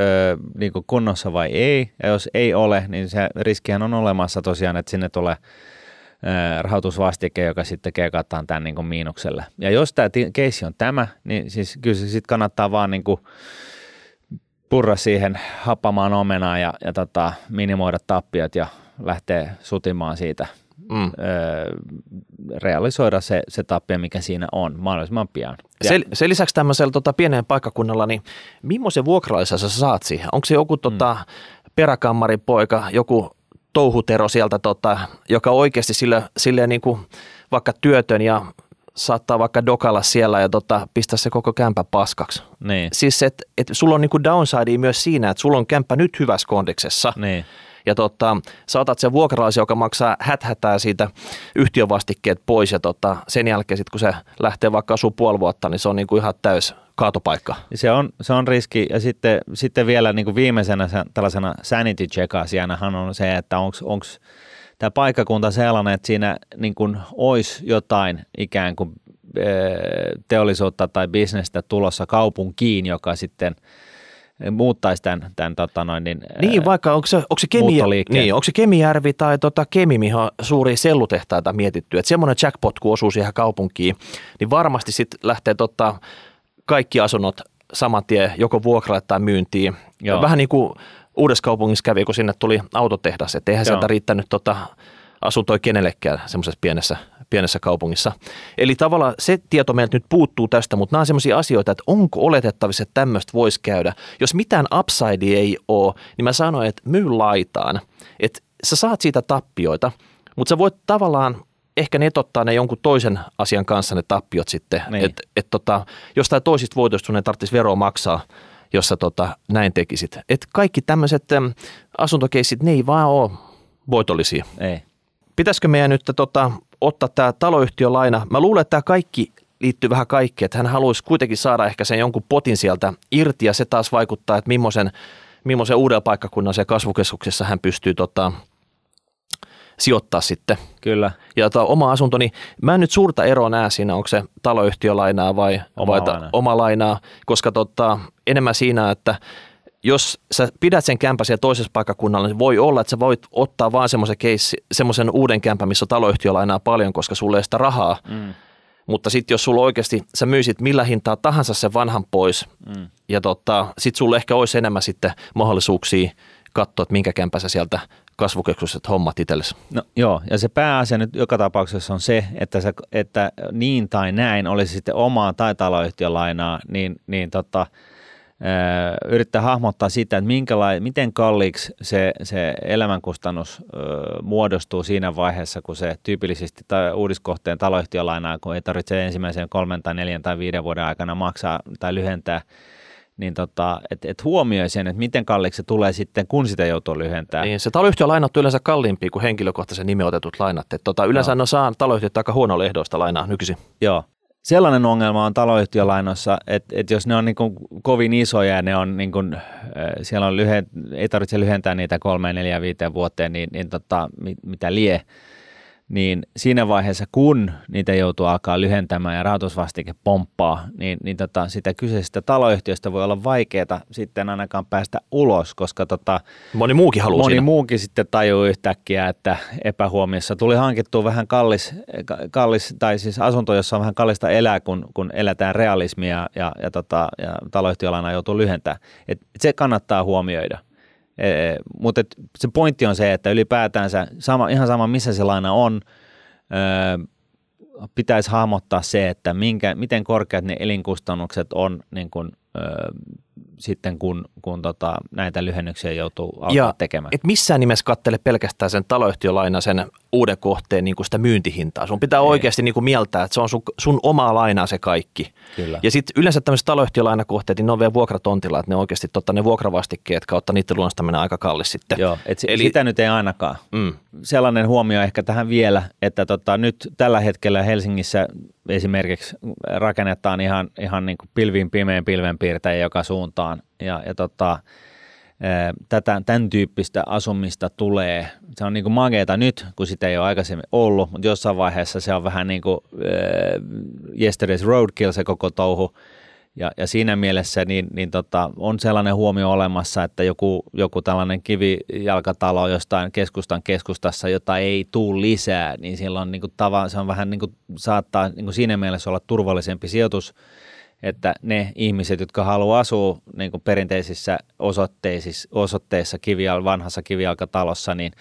niinku kunnossa vai ei, ja jos ei ole, niin se riskihän on olemassa tosiaan, että sinne tulee rahoitusvastike, joka sitten keikataan tämän niin kuin miinukselle. Ja jos tämä keissi on tämä, niin siis kyllä se sitten kannattaa vaan niin kuin purra siihen happamaan omenaan ja, ja tota, minimoida tappiot ja lähteä sutimaan siitä, mm. öö, realisoida se, se tappio, mikä siinä on mahdollisimman pian. Sen, sen lisäksi tämmöisellä tota, pienen paikkakunnalla, niin millaisen vuokralaisen sä saat siihen? Onko se joku tota, mm. peräkammarin poika, joku touhutero sieltä, tota, joka oikeasti sille, sille niin kuin vaikka työtön ja saattaa vaikka dokalla siellä ja tota, pistää se koko kämpä paskaksi. Niin. Siis että et sulla on niinku downside myös siinä, että sulla on kämppä nyt hyvässä kondiksessa. Niin. Ja tota, sä otat sen vuokralaisen, joka maksaa häthätää siitä yhtiövastikkeet pois ja tota, sen jälkeen sit, kun se lähtee vaikka asuu puoli vuotta, niin se on niinku ihan täys kaatopaikka. Se on, se on riski ja sitten, sitten vielä niin kuin viimeisenä tällaisena sanity check on se, että onko tämä paikkakunta sellainen, että siinä niin kuin olisi jotain ikään kuin teollisuutta tai bisnestä tulossa kaupunkiin, joka sitten muuttaisi tämän, tämän tota noin, niin, niin, vaikka onko se, onko se, Kemi, niin, onko se Kemijärvi tai tota Kemi, mihin on suuri sellutehtaita mietitty, että semmoinen jackpot, kun osuu siihen kaupunkiin, niin varmasti sitten lähtee tota, kaikki asunnot saman tien joko vuokralle tai myyntiin. Joo. Vähän niin kuin Uudessa kaupungissa kävi, kun sinne tuli autotehdas, että eihän Joo. sieltä riittänyt tota, asuntoja kenellekään semmoisessa pienessä, pienessä kaupungissa. Eli tavallaan se tieto meiltä nyt puuttuu tästä, mutta nämä on semmoisia asioita, että onko oletettavissa, että tämmöistä voisi käydä. Jos mitään upside ei ole, niin mä sanoin, että myy laitaan. Että sä saat siitä tappioita, mutta sä voit tavallaan ehkä netottaa ne jonkun toisen asian kanssa ne tappiot sitten. Niin. Että et tota, jostain toisista voitoista sun ei tarvitsisi veroa maksaa, jos sä tota, näin tekisit. Et kaikki tämmöiset asuntokeissit, ne ei vaan ole voitollisia. Ei. Pitäisikö meidän nyt tota, ottaa tämä taloyhtiölaina? Mä luulen, että tämä kaikki liittyy vähän kaikkeen, että hän haluaisi kuitenkin saada ehkä sen jonkun potin sieltä irti ja se taas vaikuttaa, että millaisen, millaisen uudella paikkakunnan se kasvukeskuksessa hän pystyy tota, sijoittaa sitten. Kyllä. Ja tota, oma asunto, niin mä en nyt suurta eroa näe siinä, onko se taloyhtiölainaa vai oma, vai lainaa. oma lainaa, koska tota, enemmän siinä, että jos sä pidät sen kämpä siellä toisessa paikkakunnalla, niin voi olla, että sä voit ottaa vaan semmoisen, case, semmoisen uuden kämpän, missä on taloyhtiölainaa paljon, koska sulle ei sitä rahaa. Mm. Mutta sitten jos sulla oikeasti, sä myisit millä hintaa tahansa sen vanhan pois, mm. ja tota, sitten sulla ehkä olisi enemmän sitten mahdollisuuksia katsoa, että minkä kämpä sä sieltä kasvukeskukset hommat itsellesi. No joo, ja se pääasia nyt joka tapauksessa on se, että, se, että niin tai näin, olisi sitten omaa tai taloyhtiölainaa, niin, niin tota, yrittää hahmottaa sitä, että minkälai, miten kalliiksi se, se elämänkustannus ö, muodostuu siinä vaiheessa, kun se tyypillisesti tai uudiskohteen taloyhtiölainaa, kun ei tarvitse ensimmäisen kolmen tai neljän tai viiden vuoden aikana maksaa tai lyhentää, niin tota, että et huomioi sen, että miten kalliiksi se tulee sitten, kun sitä joutuu lyhentämään. Niin, se taloyhtiölainat on yleensä kalliimpia kuin henkilökohtaisen nimenotetut lainat. Et tota, yleensä no. saa taloyhtiöt aika huono lehdoista lainaa nykyisin. Joo, sellainen ongelma on taloyhtiölainoissa, että, että jos ne on niin kuin kovin isoja ja ne on niin kuin, siellä on lyhen, ei tarvitse lyhentää niitä kolmeen, neljään, viiteen vuoteen, niin, niin tota, mitä lie, niin siinä vaiheessa, kun niitä joutuu alkaa lyhentämään ja rahoitusvastike pomppaa, niin, niin tota, sitä kyseisestä taloyhtiöstä voi olla vaikeaa sitten ainakaan päästä ulos, koska tota, moni muukin haluaa Moni siinä. muukin sitten tajuu yhtäkkiä, että epähuomiossa tuli hankittua vähän kallis, kallis tai siis asunto, jossa on vähän kallista elää, kun, kun eletään realismia ja, ja, tota, ja taloyhtiölaina joutuu lyhentämään. Et, et se kannattaa huomioida. E, mutta se pointti on se, että ylipäätään sama, ihan sama missä se laina on, ö, pitäisi hahmottaa se, että minkä, miten korkeat ne elinkustannukset on niin kun, ö, sitten, kun, kun tota, näitä lyhennyksiä joutuu alkaa ja tekemään. Et missään nimessä kattele pelkästään sen taloyhtiölaina sen uuden kohteen niin kuin sitä myyntihintaa. Sun pitää Ei. oikeasti niin kuin mieltää, että se on sun, sun omaa lainaa se kaikki. Kyllä. Ja sitten yleensä tämmöiset taloyhtiölainakohteet, niin ne on vielä vuokratontilla, että ne oikeasti totta, ne vuokravastikkeet kautta niiden lunastaminen aika kallis sitten. Joo, et Eli, sitä nyt ei ainakaan. Mm. Sellainen huomio ehkä tähän vielä, että tota, nyt tällä hetkellä Helsingissä esimerkiksi rakennetaan ihan, ihan niin kuin pilviin pimeän pilvenpiirtäjä joka suuntaan. Ja, ja tota, tätä, tämän tyyppistä asumista tulee. Se on niin kuin mageeta nyt, kun sitä ei ole aikaisemmin ollut, mutta jossain vaiheessa se on vähän niin kuin äh, Yesterday's Roadkill se koko touhu. Ja, ja siinä mielessä niin, niin tota, on sellainen huomio olemassa, että joku, joku tällainen kivijalkatalo jostain keskustan keskustassa, jota ei tule lisää, niin silloin niin kuin tava, se on vähän niin kuin, saattaa niin kuin siinä mielessä olla turvallisempi sijoitus, että ne ihmiset, jotka haluaa asua niin kuin perinteisissä osoitteissa, osoitteissa kivial, vanhassa kivijalkatalossa, niin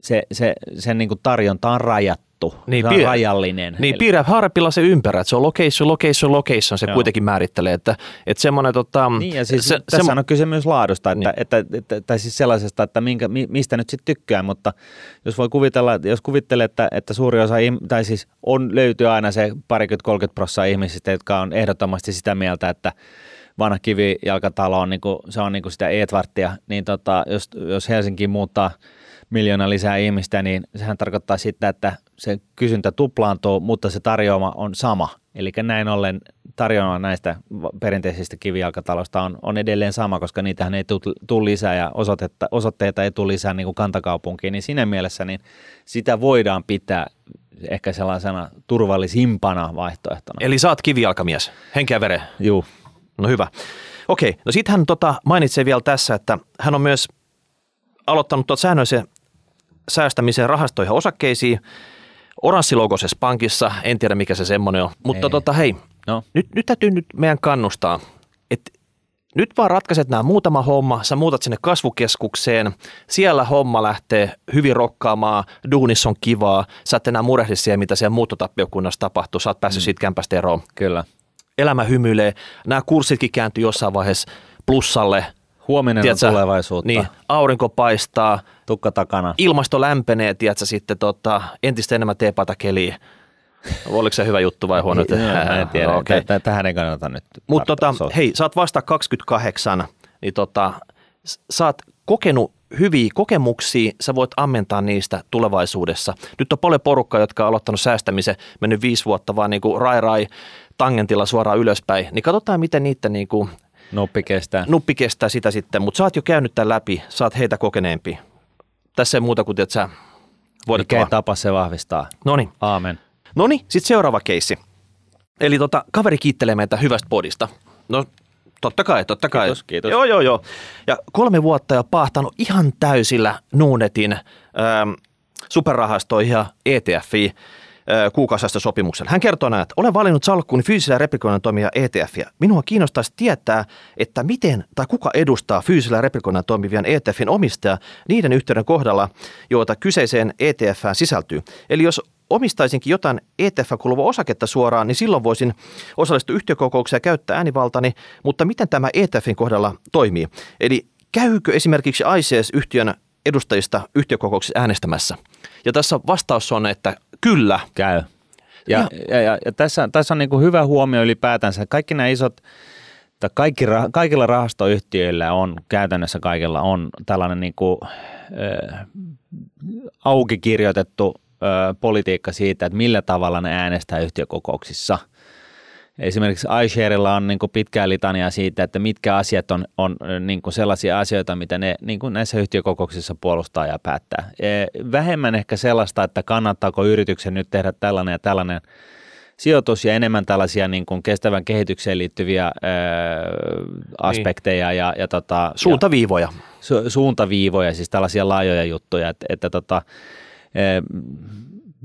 se, se, sen niin kuin tarjonta on rajattu niin, se on rajallinen. Niin, Eli... piirrä harpilla se ympärä, että se on location, location, location, se Joo. kuitenkin määrittelee, että, että semmoinen tota... Niin, ja siis se, tässä se, on kyse myös laadusta, että, niin. että, että, että, tai siis sellaisesta, että minkä, mistä nyt sitten tykkää, mutta jos voi kuvitella, jos kuvittelee, että, että suuri osa, tai siis on, löytyy aina se parikymmentä 30 prosenttia ihmisistä, jotka on ehdottomasti sitä mieltä, että vanha kivijalkatalo on, niin kuin, se on niin kuin sitä Edvartia, niin tota, jos, jos Helsinki muuttaa miljoona lisää ihmistä, niin sehän tarkoittaa sitä, että se kysyntä tuplaantuu, mutta se tarjoama on sama. Eli näin ollen tarjoama näistä perinteisistä kivijalkataloista on, on edelleen sama, koska niitähän ei tule lisää ja osoitteita, osoitteita ei tule lisää niin kuin kantakaupunkiin, niin siinä mielessä niin sitä voidaan pitää ehkä sellaisena turvallisimpana vaihtoehtona. Eli saat kivijalkamies, henkeä vere. Juu. No hyvä. Okei, no sitten hän tota, mainitsee vielä tässä, että hän on myös aloittanut tuot säännöllisen säästämisen rahastoihin osakkeisiin oranssilogoisessa pankissa. En tiedä, mikä se semmoinen on. Mutta tota, hei, no. nyt, nyt täytyy nyt meidän kannustaa, että nyt vaan ratkaiset nämä muutama homma, sä muutat sinne kasvukeskukseen, siellä homma lähtee hyvin rokkaamaan, duunissa on kivaa, sä et enää murehdi siihen, mitä siellä muuttotappiokunnassa tapahtuu, sä oot päässyt mm. siitä kämpästä eroon. Kyllä. Elämä hymyilee, nämä kurssitkin kääntyy jossain vaiheessa plussalle, Huominen tiedätkö, on tulevaisuutta. Niin, aurinko paistaa. Tukka takana. Ilmasto lämpenee, tiedätkö, sitten tota, entistä enemmän teepata keliä. Oliko se hyvä juttu vai huono? no, en tiedä. No, okay. Tähän ei kannata nyt. Mutta tota, hei, sä oot vasta 28, niin tota, sä oot kokenut hyviä kokemuksia, sä voit ammentaa niistä tulevaisuudessa. Nyt on paljon porukkaa, jotka on aloittanut säästämisen, mennyt viisi vuotta vaan niin kuin rai rai tangentilla suoraan ylöspäin, niin katsotaan, miten niiden niin kuin Nuppi kestää. Nuppi kestää sitä sitten, mutta sä oot jo käynyt tämän läpi, sä oot heitä kokeneempi. Tässä ei muuta kuin, että sä Mikä tapa se vahvistaa. Noniin. Aamen. Noniin, sitten seuraava keissi. Eli tota, kaveri kiittelee meitä hyvästä podista. No Totta kai, totta kai. Kiitos, kiitos. Joo, joo, joo. Ja kolme vuotta jo pahtanut ihan täysillä Nuunetin ähm, superrahastoihin ja ETFiin kuukausista sopimuksen. Hän kertoo näin, että olen valinnut salkkuun fyysisellä replikoinnin toimia ETFiä. Minua kiinnostaisi tietää, että miten tai kuka edustaa fyysisellä replikoinnin toimivien ETFin omistaja niiden yhteyden kohdalla, joita kyseiseen ETFään sisältyy. Eli jos omistaisinkin jotain ETF kuuluvaa osaketta suoraan, niin silloin voisin osallistua yhtiökokoukseen ja käyttää äänivaltani, mutta miten tämä ETFin kohdalla toimii? Eli käykö esimerkiksi ICS-yhtiön edustajista yhtiökokouksessa äänestämässä? Ja tässä vastaus on, että kyllä. Käy. Ja, ja, ja, ja tässä, tässä on niin kuin hyvä huomio ylipäätänsä. Kaikki nämä isot, tai kaikki, kaikilla rahastoyhtiöillä on, käytännössä kaikilla on tällainen niin kuin, äh, auki kirjoitettu äh, politiikka siitä, että millä tavalla ne äänestää yhtiökokouksissa – Esimerkiksi iSharella on niin pitkää litania siitä, että mitkä asiat on, on niin sellaisia asioita, mitä ne niin näissä yhtiökokouksissa puolustaa ja päättää. E, vähemmän ehkä sellaista, että kannattaako yrityksen nyt tehdä tällainen ja tällainen sijoitus ja enemmän tällaisia niin kuin kestävän kehitykseen liittyviä ää, aspekteja niin. ja, ja tota, suuntaviivoja. Ja, su, suuntaviivoja, siis tällaisia laajoja juttuja, että, että tota,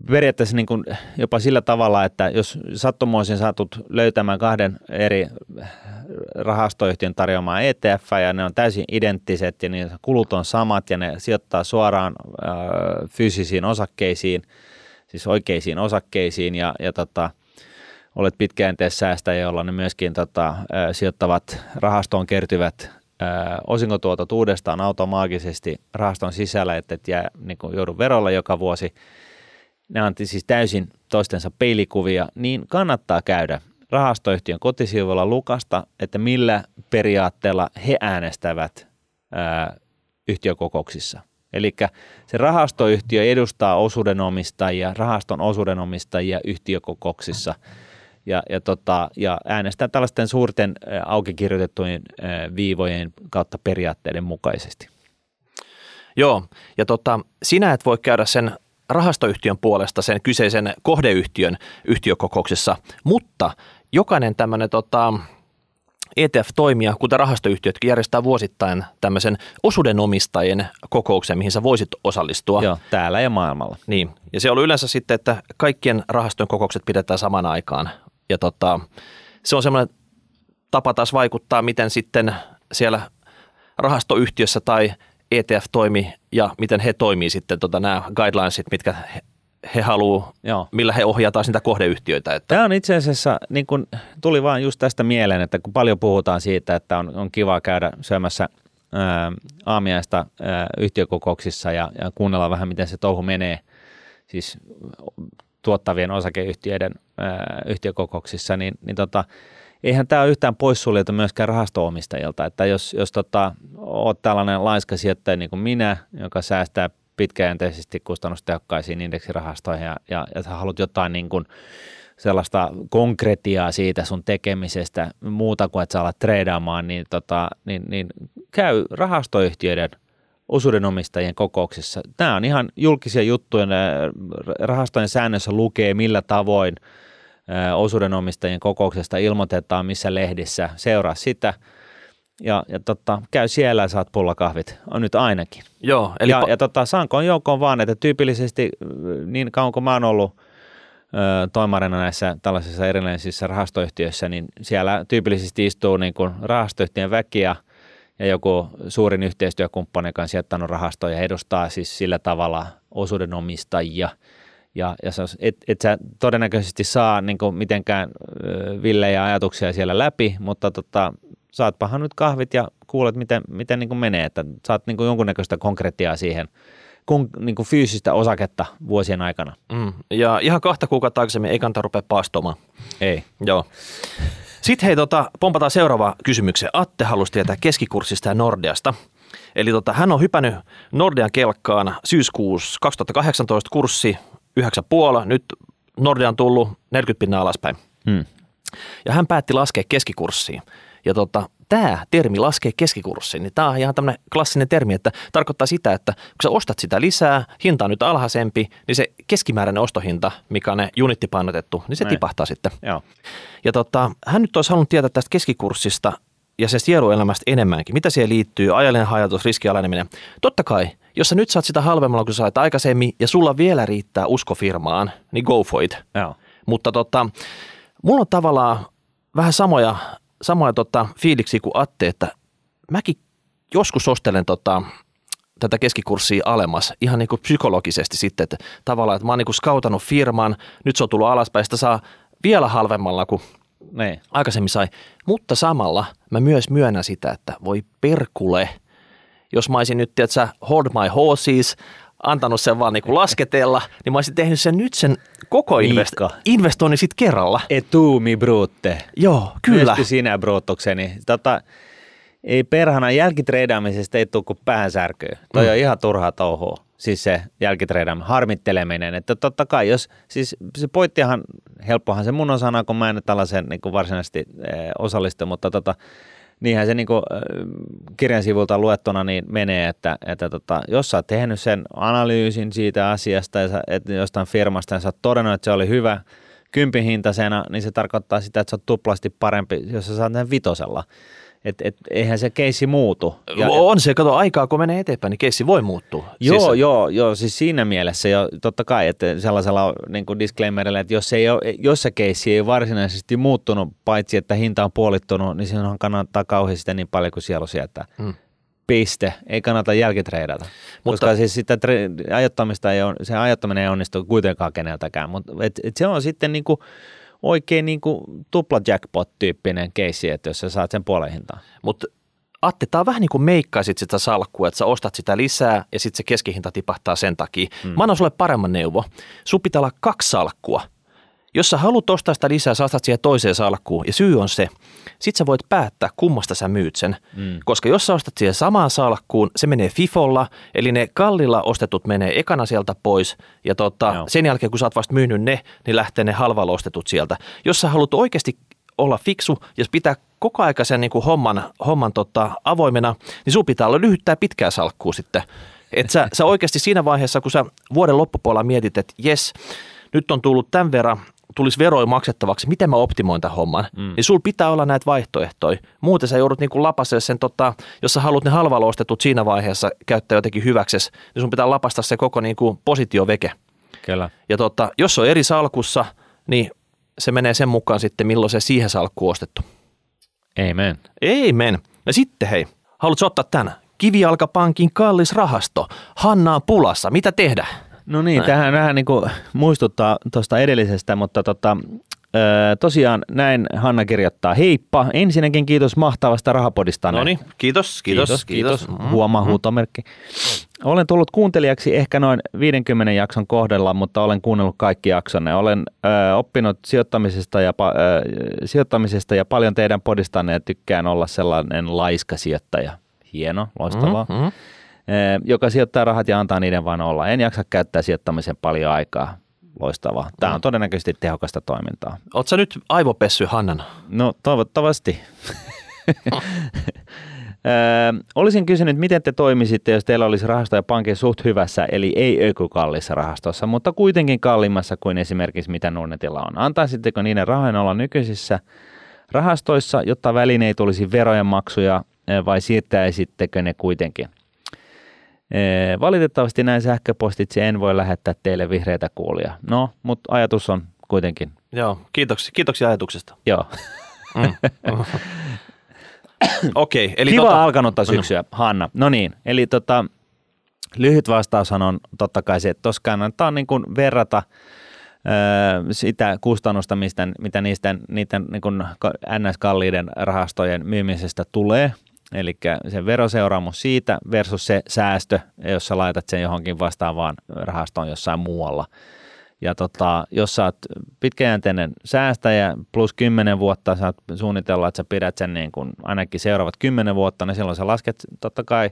periaatteessa niin kuin jopa sillä tavalla, että jos sattumoisin saatut löytämään kahden eri rahastoyhtiön tarjoamaa ETF ja ne on täysin identtiset ja niin kulut on samat ja ne sijoittaa suoraan äh, fyysisiin osakkeisiin, siis oikeisiin osakkeisiin ja, ja tota, olet pitkäjänteessä säästäjä, jolla ne myöskin tota, äh, sijoittavat rahastoon kertyvät äh, osinkotuotot uudestaan automaagisesti rahaston sisällä, että et jää, niin joudu verolla joka vuosi – ne on siis täysin toistensa peilikuvia, niin kannattaa käydä rahastoyhtiön kotisivuilla lukasta, että millä periaatteella he äänestävät ää, yhtiökokouksissa. Eli se rahastoyhtiö edustaa osuudenomistajia, rahaston osuudenomistajia yhtiökokouksissa. ja, ja, tota, ja äänestää tällaisten suurten auki kirjoitettujen viivojen kautta periaatteiden mukaisesti. Joo, ja tota, sinä et voi käydä sen rahastoyhtiön puolesta sen kyseisen kohdeyhtiön yhtiökokouksessa, mutta jokainen tämmöinen tota, ETF-toimija, kuten rahastoyhtiötkin, järjestää vuosittain tämmöisen osuudenomistajien kokouksen, mihin sä voisit osallistua. Joo, täällä ja maailmalla. Niin, ja se on yleensä sitten, että kaikkien rahastojen kokoukset pidetään saman aikaan. Ja tota, se on semmoinen tapa taas vaikuttaa, miten sitten siellä rahastoyhtiössä tai ETF toimi ja miten he toimii sitten tota, nämä guidelinesit, mitkä he, he haluaa, millä he ohjataan sitä kohdeyhtiöitä. Että. Tämä on itse asiassa, niin kun, tuli vaan just tästä mieleen, että kun paljon puhutaan siitä, että on, on kiva käydä syömässä ää, aamiaista ää, yhtiökokouksissa ja, ja kuunnella vähän, miten se touhu menee, siis tuottavien osakeyhtiöiden ää, yhtiökokouksissa, niin, niin tota, eihän tämä ole yhtään poissuljettu myöskään rahastoomistajilta, että jos, jos tota, olet tällainen laiska sijoittaja niin kuin minä, joka säästää pitkäjänteisesti kustannustehokkaisiin indeksirahastoihin ja, ja, ja sä haluat jotain niin kuin sellaista konkretiaa siitä sun tekemisestä muuta kuin että sä alat treidaamaan, niin, tota, niin, niin käy rahastoyhtiöiden osuudenomistajien kokouksissa. Tämä on ihan julkisia juttuja. Rahastojen säännössä lukee, millä tavoin – osuudenomistajien kokouksesta ilmoitetaan, missä lehdissä, seuraa sitä. Ja, ja tota, käy siellä ja saat pullakahvit, on nyt ainakin. Joo, eli ja, pa- ja tota, saankoon joukkoon vaan, että tyypillisesti niin kauan kuin mä oon ollut ö, toimarina näissä tällaisissa erilaisissa rahastoyhtiöissä, niin siellä tyypillisesti istuu niin kuin rahastoyhtiön väki ja, ja joku suurin yhteistyökumppani, joka on sijoittanut rahastoja ja edustaa siis sillä tavalla osuudenomistajia – ja, ja sä, et, et sä todennäköisesti saa niin mitenkään villejä ajatuksia siellä läpi, mutta tota, saatpahan nyt kahvit ja kuulet, miten, miten niin menee, että saat niin jonkunnäköistä konkretiaa siihen, kun, niin kuin fyysistä osaketta vuosien aikana. Mm. Ja ihan kahta kuukautta aikaisemmin ei kannata rupea paastomaan. Ei. Joo. Sitten hei, tota, pompataan seuraava kysymykseen. Atte halusi tietää keskikurssista ja Nordeasta. Eli tota, hän on hypännyt Nordean kelkkaan syyskuussa 2018 kurssi 9,5, nyt Nordea on tullut 40 pinnaa alaspäin. Hmm. Ja hän päätti laskea keskikurssiin. Ja tota, tämä termi laskee keskikurssiin, niin tämä on ihan tämmöinen klassinen termi, että tarkoittaa sitä, että kun sä ostat sitä lisää, hinta on nyt alhaisempi, niin se keskimääräinen ostohinta, mikä on ne unittipainotettu, niin se Näin. tipahtaa sitten. Joo. Ja tota, hän nyt olisi halunnut tietää tästä keskikurssista ja se sieluelämästä enemmänkin. Mitä siihen liittyy, ajallinen hajatus, riskialeneminen. Totta kai, jos sä nyt saat sitä halvemmalla kuin sä sait aikaisemmin ja sulla vielä riittää usko firmaan, niin go for it. Joo. Mutta tota, mulla on tavallaan vähän samoja, samoja tota, fiiliksi kuin Atte, että mäkin joskus ostelen tota, tätä keskikurssia alemmas ihan niin kuin psykologisesti sitten, että tavallaan, että mä oon niin kuin skautannut firman, nyt se on tullut alaspäin, sitä saa vielä halvemmalla kuin ne. Niin. aikaisemmin sai. Mutta samalla mä myös myönnän sitä, että voi perkule – jos mä olisin nyt, tiedätkö, hold my horses, antanut sen vaan niin lasketella, niin mä olisin tehnyt sen nyt sen koko invest- investoinnin sitten kerralla. Etumi brutte. Joo, kyllä. Myöskin sinä bruuttokseni. Tota, ei perhana jälkitreidaamisesta ei tule kuin päänsärkyä. Toi mm. on ihan turhaa touhua. Siis se jälkitreidaaminen, harmitteleminen. Että totta kai, jos, siis se pointtihan, helppohan se mun osana, kun mä en tällaisen niin kuin varsinaisesti eh, osallistu, mutta tota, niinhän se niin kuin, kirjan sivulta luettuna niin menee, että, että tota, jos sä oot tehnyt sen analyysin siitä asiasta ja sä, että jostain firmasta ja sä oot todennut, että se oli hyvä kympin hintaisena, niin se tarkoittaa sitä, että se on tuplasti parempi, jos sä saat sen vitosella. Et, et, eihän se keissi muutu. Ja, on se, kato aikaa kun menee eteenpäin, niin keissi voi muuttua. Joo, siis, joo, joo, siis siinä mielessä jo totta kai, että sellaisella niin kuin disclaimerilla, että jos, ei ole, jos se keissi ei varsinaisesti muuttunut, paitsi että hinta on puolittunut, niin sinun kannattaa kauheasti sitä niin paljon kuin sielu sieltä. Hmm. Piste. Ei kannata jälkitreidata. Mutta, Koska siis sitä tre- ajattamista ei on, se ajattaminen ei onnistu kuitenkaan keneltäkään. Mutta et, et se on sitten niin kuin, oikein niin kuin tupla jackpot-tyyppinen keissi, että jos sä saat sen puolen hintaan. Mutta Atte, tämä on vähän niin kuin meikkaisit sitä salkkua, että sä ostat sitä lisää ja sitten se keskihinta tipahtaa sen takia. Mm. Mä annan sulle paremman neuvo. Sun pitää olla kaksi salkkua. Jos sä haluat ostaa sitä lisää, sä ostat siihen toiseen salkkuun. Ja syy on se, sit sä voit päättää, kummasta sä myyt sen. Mm. Koska jos sä ostat siihen samaan salkkuun, se menee FIFOlla, eli ne kallilla ostetut menee ekana sieltä pois. Ja tota, sen jälkeen, kun sä oot vasta myynyt ne, niin lähtee ne halvalla ostetut sieltä. Jos sä haluat oikeasti olla fiksu ja pitää koko ajan sen niin kuin homman, homman tota, avoimena, niin sun pitää olla lyhyttää pitkää salkkuu sitten. Että sä, sä oikeasti siinä vaiheessa, kun sä vuoden loppupuolella mietit, että jes, nyt on tullut tämän verran tulisi veroja maksettavaksi, miten mä optimoin tämän homman, mm. niin sul pitää olla näitä vaihtoehtoja. Muuten sä joudut niin lapaseen sen, tota, jos sä haluat ne halvalla ostetut siinä vaiheessa käyttää jotenkin hyväksesi, niin sun pitää lapasta se koko niin kuin positioveke. Kyllä. Ja tota, jos on eri salkussa, niin se menee sen mukaan sitten, milloin se siihen salkku ostettu. Amen. Amen. Ja sitten hei, haluatko ottaa tämän? Kivijalkapankin kallis rahasto. Hanna on pulassa. Mitä tehdä? No niin, tähän vähän niin kuin muistuttaa tuosta edellisestä, mutta tota, tosiaan näin Hanna kirjoittaa. Heippa, ensinnäkin kiitos mahtavasta rahapodista. No niin, kiitos, kiitos, kiitos. kiitos. kiitos. Huomaa mm-hmm. huutomerkki. Olen tullut kuuntelijaksi ehkä noin 50 jakson kohdalla, mutta olen kuunnellut kaikki jaksonne. Olen ö, oppinut sijoittamisesta ja, ö, sijoittamisesta ja paljon teidän podistanne ja tykkään olla sellainen laiska sijoittaja. Hieno, loistavaa. Mm-hmm. Joka sijoittaa rahat ja antaa niiden vain olla. En jaksa käyttää sijoittamisen paljon aikaa. Loistavaa. Tämä on todennäköisesti tehokasta toimintaa. Oletko nyt aivopessy Hannana? No toivottavasti. Öö, olisin kysynyt, miten te toimisitte, jos teillä olisi rahastoja pankin suht hyvässä, eli ei ökykallissa rahastossa, mutta kuitenkin kalliimmassa kuin esimerkiksi mitä Nordnetilla on. Antaisitteko niiden rahojen olla nykyisissä rahastoissa, jotta väliin ei tulisi verojen maksuja, vai siirtäisittekö ne kuitenkin? Valitettavasti näin sähköpostitse en voi lähettää teille vihreitä kuulia. No, mutta ajatus on kuitenkin. Joo, kiitoksia, kiitoksia ajatuksesta. Joo. Mm. Okei, okay, eli Kiva tota... alkanutta syksyä, Hanna. No niin, eli tota, lyhyt vastaus on totta kai se, että tuossa kannattaa niin kuin verrata sitä kustannusta, mistä, mitä niistä, niiden niin NS-kalliiden rahastojen myymisestä tulee, eli se veroseuraamus siitä versus se säästö, jos sä laitat sen johonkin vastaavaan rahastoon jossain muualla. Ja tota, jos sä oot pitkäjänteinen säästäjä plus 10 vuotta, sä suunnitella, että sä pidät sen niin kuin ainakin seuraavat 10 vuotta, niin silloin sä lasket totta kai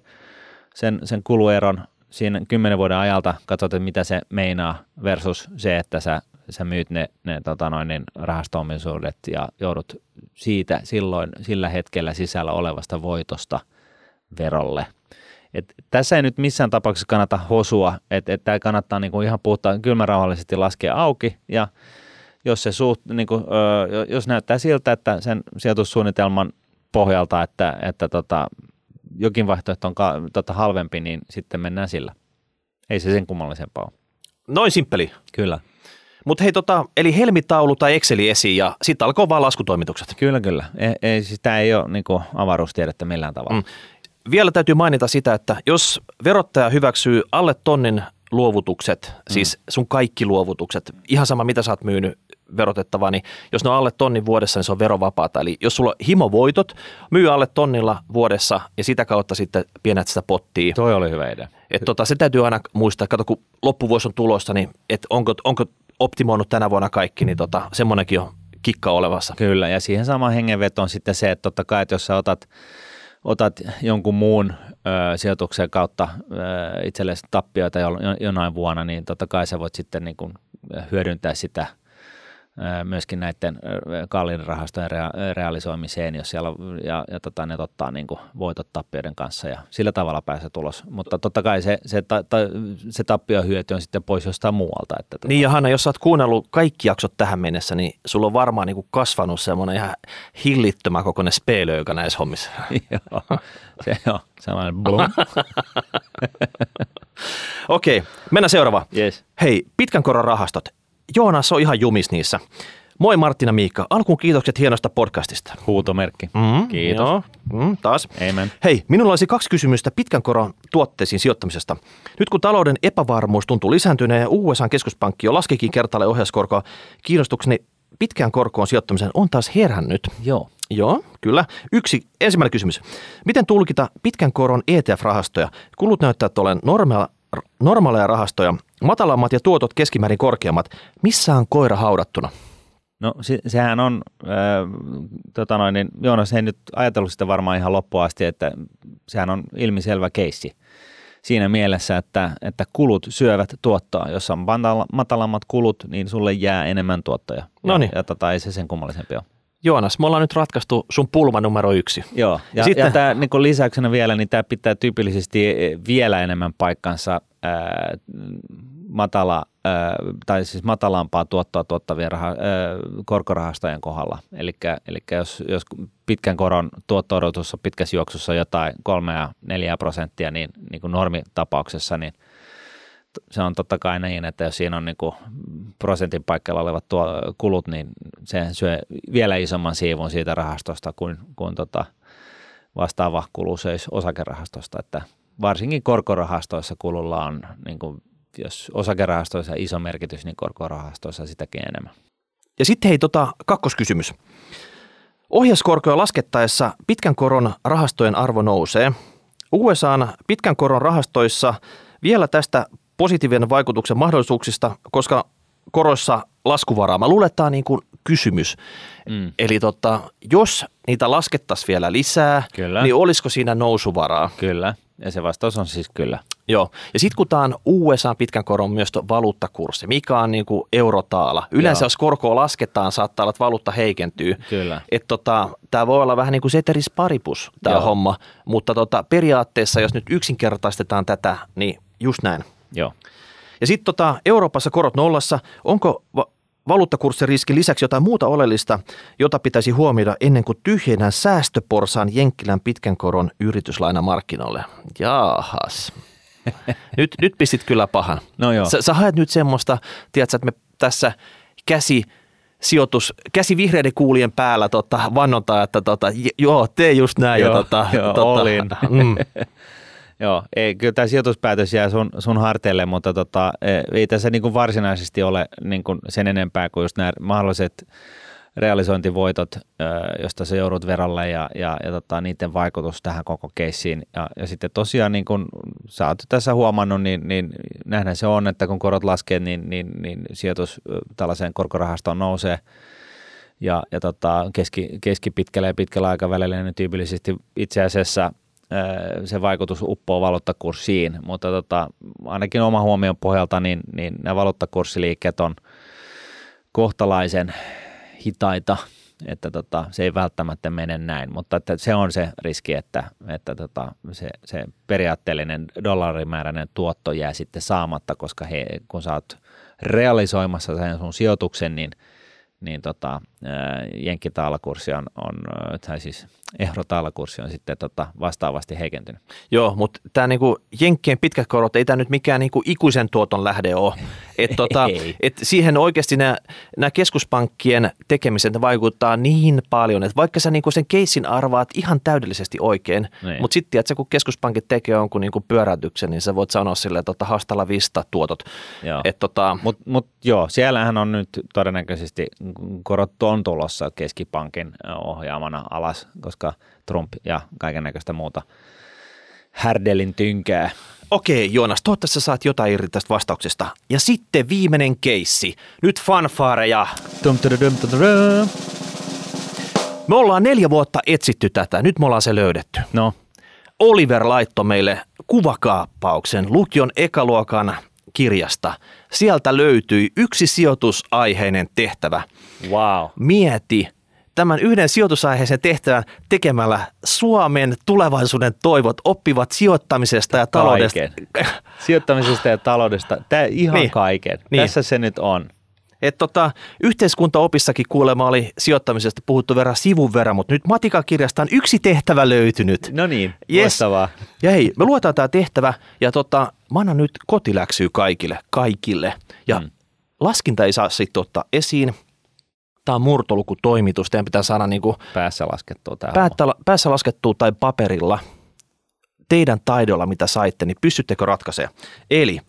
sen, sen kulueron siinä 10 vuoden ajalta, katsot, että mitä se meinaa versus se, että sä, sä myyt ne, ne tota noin, niin rahasto-omaisuudet ja joudut siitä silloin sillä hetkellä sisällä olevasta voitosta verolle – et tässä ei nyt missään tapauksessa kannata hosua, että et tämä kannattaa niinku ihan puhtaa kylmärauhallisesti laskea auki ja jos, se suht, niinku, ö, jos näyttää siltä, että sen sijoitussuunnitelman pohjalta, että, että tota, jokin vaihtoehto on ka, tota, halvempi, niin sitten mennään sillä. Ei se sen kummallisempaa ole. Noin simppeli. Kyllä. Mutta hei, tota, eli helmitaulu tai Exceli esiin ja sitten alkoi vaan laskutoimitukset. Kyllä, kyllä. Ei, ei, siis tämä ei ole niinku avaruustiedettä millään tavalla. Mm vielä täytyy mainita sitä, että jos verottaja hyväksyy alle tonnin luovutukset, mm. siis sun kaikki luovutukset, ihan sama mitä sä oot myynyt verotettavaa, niin jos ne on alle tonnin vuodessa, niin se on verovapaata. Eli jos sulla on himovoitot, myy alle tonnilla vuodessa ja sitä kautta sitten pienet sitä pottia. Toi oli hyvä idea. Et tota, se täytyy aina muistaa, kato kun loppuvuosi on tulossa, niin et onko, onko optimoinut tänä vuonna kaikki, niin tota, semmoinenkin on kikka olevassa. Kyllä, ja siihen samaan hengenvetoon on sitten se, että totta kai, että jos sä otat otat jonkun muun ö, sijoituksen kautta ö, itsellesi tappioita jonain vuonna, niin totta kai sä voit sitten niin kuin hyödyntää sitä – myöskin näiden kalliin rahastojen rea- realisoimiseen, jos siellä ja, ja tota, ne ottaa niin kuin voitot tappioiden kanssa ja sillä tavalla pääsee tulos. Mutta totta kai se, se, ta, ta, se hyöty on sitten pois jostain muualta. Että tota. Niin ja Hanna, jos sä oot kuunnellut kaikki jaksot tähän mennessä, niin sulla on varmaan niin kuin kasvanut semmoinen ihan hillittömä kokoinen speelöikä näissä hommissa. Joo, se on sellainen blum. Okei, okay, mennään seuraavaan. Yes. Hei, pitkän koron rahastot. Joonas on ihan jumis niissä. Moi Martina Miikka, alkuun kiitokset hienosta podcastista. Huutomerkki. Mm, Kiitos. Joo, mm, taas. Amen. Hei, minulla olisi kaksi kysymystä pitkän koron tuotteisiin sijoittamisesta. Nyt kun talouden epävarmuus tuntuu lisääntyneen ja USA keskuspankki jo laskikin kertalle ohjauskorkoa, kiinnostukseni pitkään korkoon sijoittamisen on taas herännyt. Joo. Joo, kyllä. Yksi, ensimmäinen kysymys. Miten tulkita pitkän koron ETF-rahastoja? Kulut näyttävät olevan normaaleja normaaleja rahastoja, matalammat ja tuotot keskimäärin korkeammat. Missä on koira haudattuna? No se, sehän on, äh, tota noin, niin Joonas ei nyt ajatellut sitä varmaan ihan loppuun asti, että sehän on ilmiselvä keissi siinä mielessä, että, että kulut syövät tuottoa. Jos on matalammat kulut, niin sulle jää enemmän tuottoja. No niin. Ja, ja tota, ei se sen kummallisempi ole. Joonas, me ollaan nyt ratkaistu sun pulma numero yksi. Joo, ja, ja, Sitten... ja tämä niin lisäyksenä vielä, niin tämä pitää tyypillisesti vielä enemmän paikkansa ää, matala, ää, tai siis matalampaa tuottoa tuottavien raha, ää, korkorahastojen kohdalla. Eli jos, jos pitkän koron tuotto-odotus on pitkässä juoksussa jotain 3 ja 4 prosenttia, niin, niin kuin normitapauksessa, niin se on totta kai niin, että jos siinä on niin kuin prosentin paikalla olevat tuo, kulut, niin se syö vielä isomman siivun siitä rahastosta kuin, kuin tota vastaava kulu söisi osakerahastosta, että varsinkin korkorahastoissa kululla on niin kuin jos osakerahastoissa iso merkitys, niin korkorahastoissa sitäkin enemmän. Ja sitten hei, tota, kakkoskysymys. Ohjauskorkoja laskettaessa pitkän koron rahastojen arvo nousee. USAn pitkän koron rahastoissa vielä tästä positiivinen vaikutuksen mahdollisuuksista, koska koroissa laskuvaraa. Mä luulen, että tämä on niin kuin kysymys. Mm. Eli tota, jos niitä laskettaisiin vielä lisää, kyllä. niin olisiko siinä nousuvaraa? Kyllä, ja se vastaus on siis kyllä. Joo, ja sitten kun tämä on USA pitkän koron myös valuuttakurssi, mikä on niin kuin eurotaala. Yleensä Joo. jos korkoa lasketaan, saattaa olla, että valuutta heikentyy. Kyllä. Että tota, tämä voi olla vähän niin kuin seteris paribus tämä homma, mutta tota, periaatteessa jos nyt yksinkertaistetaan tätä, niin just näin. Joo. Ja sitten tota, Euroopassa korot nollassa. Onko va- valuuttakurssiriskin lisäksi jotain muuta oleellista, jota pitäisi huomioida ennen kuin tyhjennään säästöporsaan Jenkkilän pitkän koron yrityslainamarkkinoille? Jaahas. nyt, nyt pistit kyllä pahan. No joo. Sä, sä haet nyt semmoista, tiedätkö, että me tässä käsi sijoitus, käsi vihreiden kuulien päällä tota, vannotaan, että tota, joo, tee just näin. Joo, ja, tota, joo tota, olin. Mm. Joo, ei, kyllä tämä sijoituspäätös jää sun, sun harteille, mutta tota, e, ei tässä niin kuin varsinaisesti ole niin kuin sen enempää kuin just nämä mahdolliset realisointivoitot, josta se joudut verolle ja, ja, ja tota, niiden vaikutus tähän koko keissiin. Ja, ja sitten tosiaan, niin kuin sä oot tässä huomannut, niin, niin nähdään se on, että kun korot laskee, niin, niin, niin sijoitus tällaiseen korkorahastoon nousee. Ja, ja tota, keski, keskipitkällä ja pitkällä aikavälillä niin tyypillisesti itse asiassa – se vaikutus uppoo valuuttakurssiin, mutta tota, ainakin oma huomion pohjalta niin, niin nämä valuuttakurssiliikkeet on kohtalaisen hitaita, että tota, se ei välttämättä mene näin, mutta että se on se riski, että, että tota, se, se periaatteellinen dollarimääräinen tuotto jää sitten saamatta, koska he, kun sä oot realisoimassa sen sun sijoituksen, niin, niin tota, jenkkitaalakurssi on, on, tai siis eurotaalakurssi on sitten tota vastaavasti heikentynyt. Joo, mutta tämä niinku jenkkien pitkät korot ei tämä nyt mikään niinku ikuisen tuoton lähde ole. Et tota, et siihen oikeasti nämä keskuspankkien tekemiset vaikuttaa niin paljon, että vaikka sä niinku sen keissin arvaat ihan täydellisesti oikein, niin. mutta sitten että kun keskuspankit tekee jonkun niinku pyöräytyksen, niin sä voit sanoa sille, että tota, hastalla vista tuotot. tota, mutta mut, joo, siellähän on nyt todennäköisesti korot on tulossa keskipankin ohjaamana alas, koska Trump ja kaiken näköistä muuta härdelin tynkää. Okei, Joonas, toivottavasti saat jotain irti tästä vastauksesta. Ja sitten viimeinen keissi. Nyt fanfaareja. Me ollaan neljä vuotta etsitty tätä. Nyt me ollaan se löydetty. No. Oliver laittoi meille kuvakaappauksen lukion ekaluokan kirjasta. Sieltä löytyi yksi sijoitusaiheinen tehtävä. Wow. Mieti, tämän yhden sijoitusaiheisen tehtävän tekemällä Suomen tulevaisuuden toivot oppivat sijoittamisesta ja taloudesta. Kaiken. Sijoittamisesta ja taloudesta, Tämä ihan niin. kaiken. Niin. Tässä se nyt on. Et tota, yhteiskuntaopissakin kuulemma oli sijoittamisesta puhuttu verran sivun verran, mutta nyt matikakirjasta on yksi tehtävä löytynyt. No niin, yes. Ja hei, me luetaan tämä tehtävä ja tota, mä annan nyt kotiläksyä kaikille, kaikille. Ja mm. laskinta ei saa sitten ottaa esiin. Tämä on murtolukutoimitus, teidän pitää saada niin kuin päässä laskettua tämä päättä, päässä laskettua tai paperilla teidän taidolla, mitä saitte, niin pystyttekö ratkaisemaan. Eli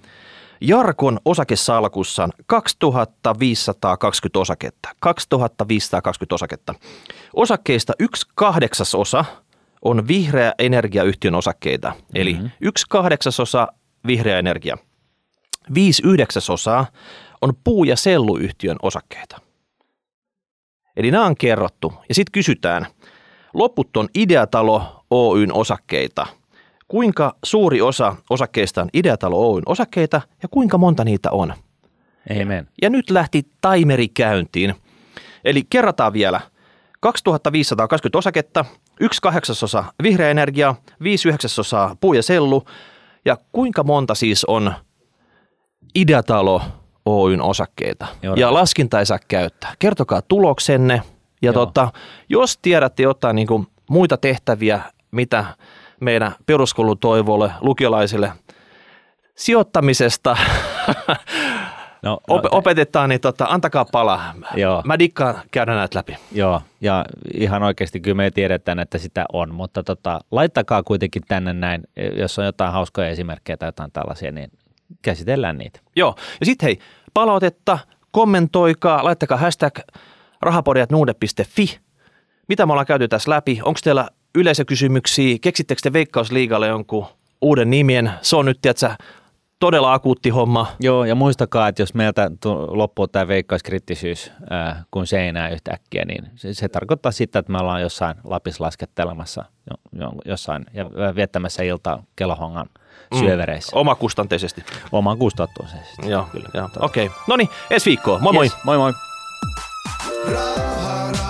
Jarkon osakesalkussa on 2520 osaketta. 2520 osaketta. Osakkeista yksi kahdeksasosa on vihreä energiayhtiön osakkeita. Eli mm-hmm. yksi kahdeksasosa vihreä energia. Viisi yhdeksäsosaa on puu- ja selluyhtiön osakkeita. Eli nämä on kerrottu. Ja sitten kysytään, loput on Ideatalo Oyn osakkeita. Kuinka suuri osa osakkeista on Ideatalo Oyn osakkeita ja kuinka monta niitä on? Amen. Ja nyt lähti timeri käyntiin. Eli kerrataan vielä. 2520 osaketta, yksi kahdeksasosa vihreä energia, viisi yhdeksäsosaa puu ja sellu. Ja kuinka monta siis on Ideatalo Oyn osakkeita? Joo. ja laskinta ei saa käyttää. Kertokaa tuloksenne. Ja tota, jos tiedätte jotain niin kuin muita tehtäviä, mitä meidän peruskoulutoivolle, lukiolaisille sijoittamisesta No, no, opetetaan, niin tota, antakaa palaa. Joo. Mä dikkaan käydä näitä läpi. Joo, ja ihan oikeasti kyllä me tiedetään, että sitä on, mutta tota, laittakaa kuitenkin tänne näin, jos on jotain hauskoja esimerkkejä tai jotain tällaisia, niin käsitellään niitä. Joo. Ja sitten hei, palautetta, kommentoikaa, laittakaa hashtag rahapodjatnuude.fi. Mitä me ollaan käyty tässä läpi? Onko teillä yleisökysymyksiä? Keksittekö te Veikkausliigalle jonkun uuden nimien? Se on nyt, tiedätkö, todella akuutti homma. Joo, ja muistakaa, että jos meiltä loppuu tämä veikkauskrittisyys äh, kuin seinää yhtäkkiä, niin se, se tarkoittaa sitä, että me ollaan jossain Lapissa laskettelemassa jo, jo, jossain ja viettämässä iltaa kelohongan syövereissä mm. Omakustanteisesti. oman kustantuisesti. Joo, kyllä. Joo. Okei. Okay. No niin, ensi viikkoa. Moi moi. Yes, moi moi. Ra-